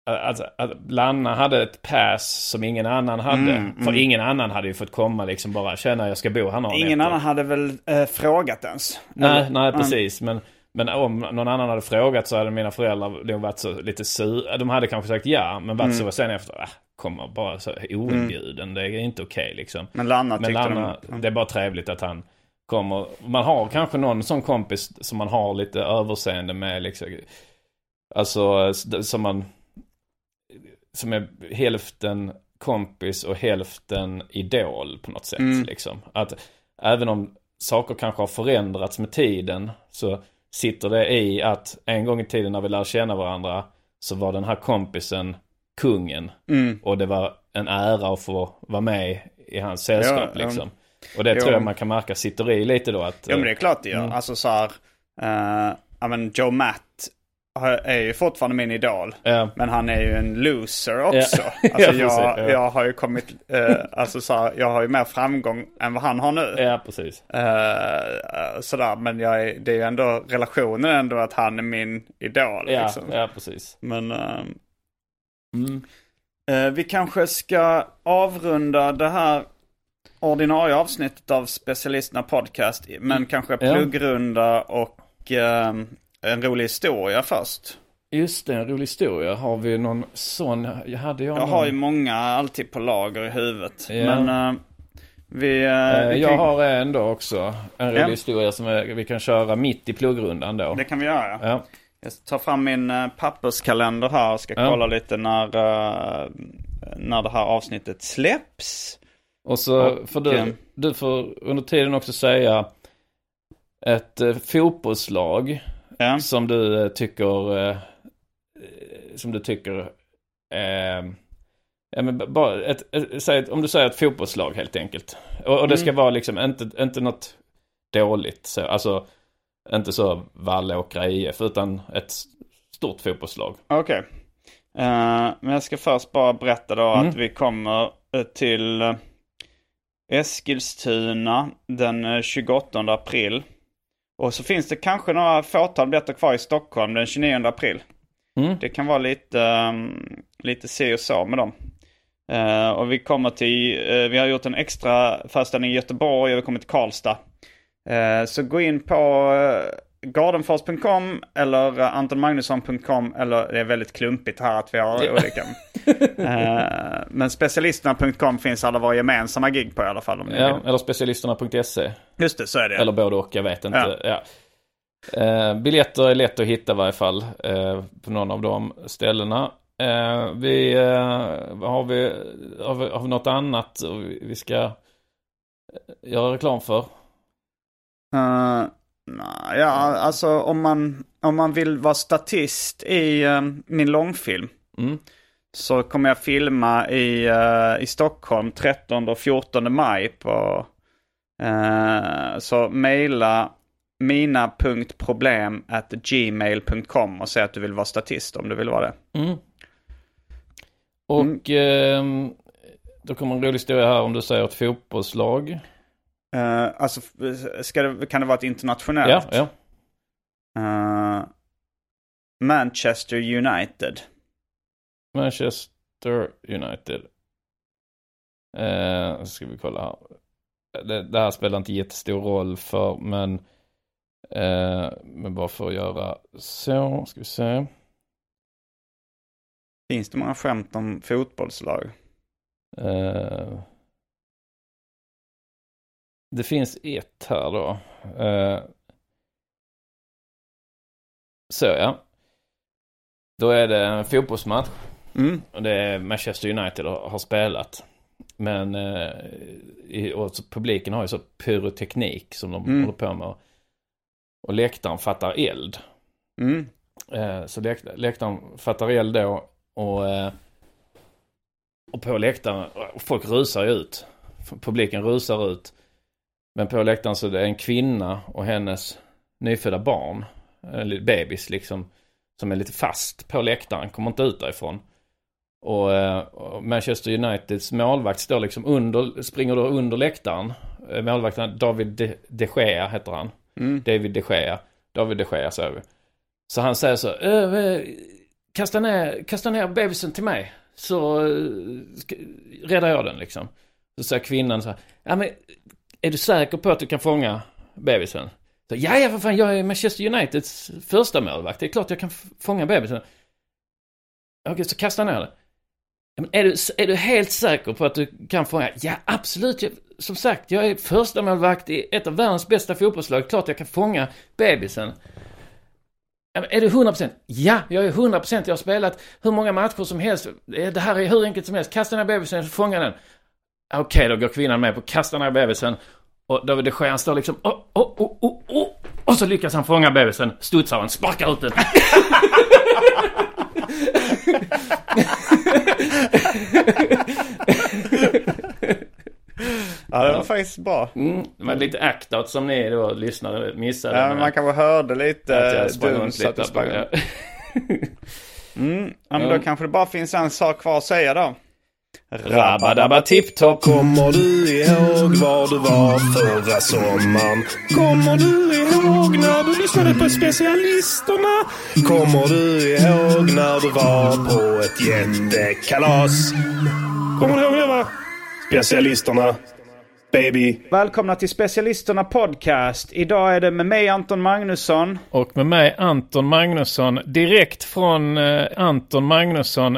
att, att Lanna hade ett pass som ingen annan hade. Mm, För ingen annan hade ju fått komma liksom bara, tjena jag ska bo här några Ingen nätter. annan hade väl eh, frågat ens? Nej, nej precis. Men, men om någon annan hade frågat så hade mina föräldrar nog varit så lite sur. De hade kanske sagt ja, men varit så sen efter, ah, kommer bara så oinbjuden. Det är inte okej liksom. Men Lanna Men tyckte Lanna, de... det är bara trevligt att han kommer. Man har kanske någon sån kompis som man har lite överseende med liksom. Alltså som man, som är hälften kompis och hälften idol på något sätt. Mm. Liksom. Att även om saker kanske har förändrats med tiden så sitter det i att en gång i tiden när vi lär känna varandra så var den här kompisen kungen. Mm. Och det var en ära att få vara med i hans sällskap Ja, ja. liksom. Och det Jo. tror jag man kan märka sitter i lite då att... Ja men det är klart det gör. Mm. Alltså så här, eh, ja men Joe Matt är ju fortfarande min idol. Ja. Men han är ju en loser också. Ja. Alltså Ja, jag, jag har ju kommit, eh, alltså så här, jag har ju mer framgång än vad han har nu. ja, precis. Eh, sådär, men jag är, det är ju ändå relationen ändå att han är min idol. Ja, liksom. ja precis. Men eh, Mm. eh, vi kanske ska avrunda det här ordinarie avsnittet av Specialisterna Podcast. Men kanske Ja. pluggrunda och eh, en rolig historia först. Just det, en rolig historia. Har vi någon sån? Jag hade jag Jag någon... har ju många alltid på lager i huvudet. Ja. Men eh, vi... eh, Eh, vi Jag kan- har en då också. En rolig Ja. historia som vi kan köra mitt i pluggrundan då. Det kan vi göra. Ja. Jag tar fram min papperskalender här och ska kolla lite när, när det här avsnittet släpps. Och så Och, får du, du får under tiden också säga ett fotbollslag Ja. som du eh, tycker eh, som du tycker eh, ja, men bara ett, ett, ett, om du säger ett fotbollslag helt enkelt. Och, och det ska vara liksom inte, inte något dåligt. Så, alltså inte så Vallåkra IF utan ett stort fotbollslag. Okej. Eh, men jag ska först bara berätta då Mm. att vi kommer till Eskilstuna den eh, 28 april. Och så finns det kanske några fåtal biljetter kvar i Stockholm den 29 april. Mm. Det kan vara lite, um, lite se och så med dem. Eh, och vi kommer till, eh, vi har gjort en extra föreställning i Göteborg och vi kommer till Karlstad. Eh, så gå in på uh, gardenfors.com eller uh, antonmagnusson.com eller det är väldigt klumpigt här att vi har olika. Eh, men specialisterna.com finns alla våra gemensamma gig på i alla fall. Om Ja, eller specialisterna.se. Just det, så är det. Eller både och, jag vet inte. Ja. Eh, biljetter är lätt att hitta i varje fall eh, på någon av de ställena. Eh, vi, eh, har, vi, har vi, har vi något annat vi ska eh, göra reklam för? Ja, alltså om man, om man vill vara statist i eh, min långfilm. Mm. så kommer jag filma i, eh, i Stockholm 13 och 14 maj. På, eh, så mejla mina.problem at gmail.com och säg att du vill vara statist om du vill vara det. Mm. Och ehm, då kommer en rolig historia här om du säger ett fotbollslag. Eh, alltså, ska det, kan det vara ett internationellt? Ja, ja. Eh, Manchester United. Manchester United. Eh, ska vi kolla här. Det, det här spelar inte jättestor roll för, men, eh, men bara för att göra så, ska vi se. Finns det många skämt om fotbollslag? Eh, det finns ett här då. Eh, så ja. Då är det en fotbollsmatch. Mm. Och det är Manchester United har spelat. Men eh, och publiken har ju så pyroteknik som de Mm. håller på med. Och läktaren fattar eld. Mm. Eh, så läkt, läktaren fattar eld då. Och, eh, och på läktaren, och folk rusar ju ut. Publiken rusar ut. Men på läktaren så är det en kvinna och hennes nyfödda barn. Eller bebis liksom. Som är lite fast på läktaren, kommer inte ut därifrån. Och, eh, och Manchester Uniteds målvakt står liksom under, springer då under läktaren. Eh, Målvakten David de, de Gea heter han. Mm. David de Gea. David de Gea säger vi. Så han säger så, "Ö, eh, kasta ner, kasta ner bebisen till mig. Så eh, räddar jag den liksom. Så säger kvinnan så här, ja men är du säker på att du kan fånga bebisen? Så, ja, ja för fan, jag är Manchester Uniteds första målvakt. Det är klart jag kan fånga bebisen. Okej, så kasta ner det. Men är, du, är du helt säker på att du kan fånga? Ja, absolut. Jag, som sagt, jag är första målvakt i ett av världens bästa fotbollslag. Klart jag kan fånga bebisen. Men är du 100%? Ja, jag är 100%. Jag har spelat hur många matcher som helst. Det här är hur enkelt som helst. Kasta ner bebisen och fånga den. Okej, då går kvinnan med på att kasta ner bebisen. Och David de Gea han står liksom, oh, oh, oh, oh, oh. Och så lyckas han fånga bebisen, studsar den, sparkar ut den. Ja, det var faktiskt bra. Mm, men lite act-out som ni då lyssnare missade. Ja, men man kanske hörde lite duns runt att du sprang. Mm. Ja, men då kanske det bara finns en sak kvar att säga då. Rabba-dabba tipp-topp. Kommer du ihåg var du var förra sommaren? Kommer du ihåg när du lyssnade på specialisterna? Kommer du ihåg när du var på ett jättekalas? Kommer du ihåg det va? Specialisterna. Baby. Välkomna till Specialisterna Podcast. Idag är det med mig Anton Magnusson. Och med mig Anton Magnusson, direkt från eh, Anton Magnusson.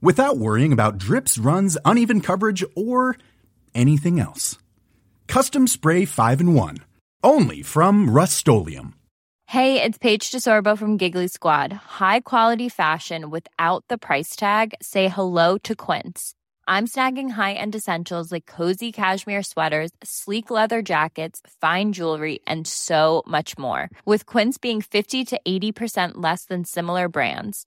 without worrying about drips, runs, uneven coverage, or anything else. Custom Spray 5 in 1. Only from Rust Hey, it's Paige DeSorbo from Giggly Squad. High quality fashion without the price tag. Say hello to Quince. I'm snagging high-end essentials like cozy cashmere sweaters, sleek leather jackets, fine jewelry, and so much more. With Quince being 50 to 80% less than similar brands.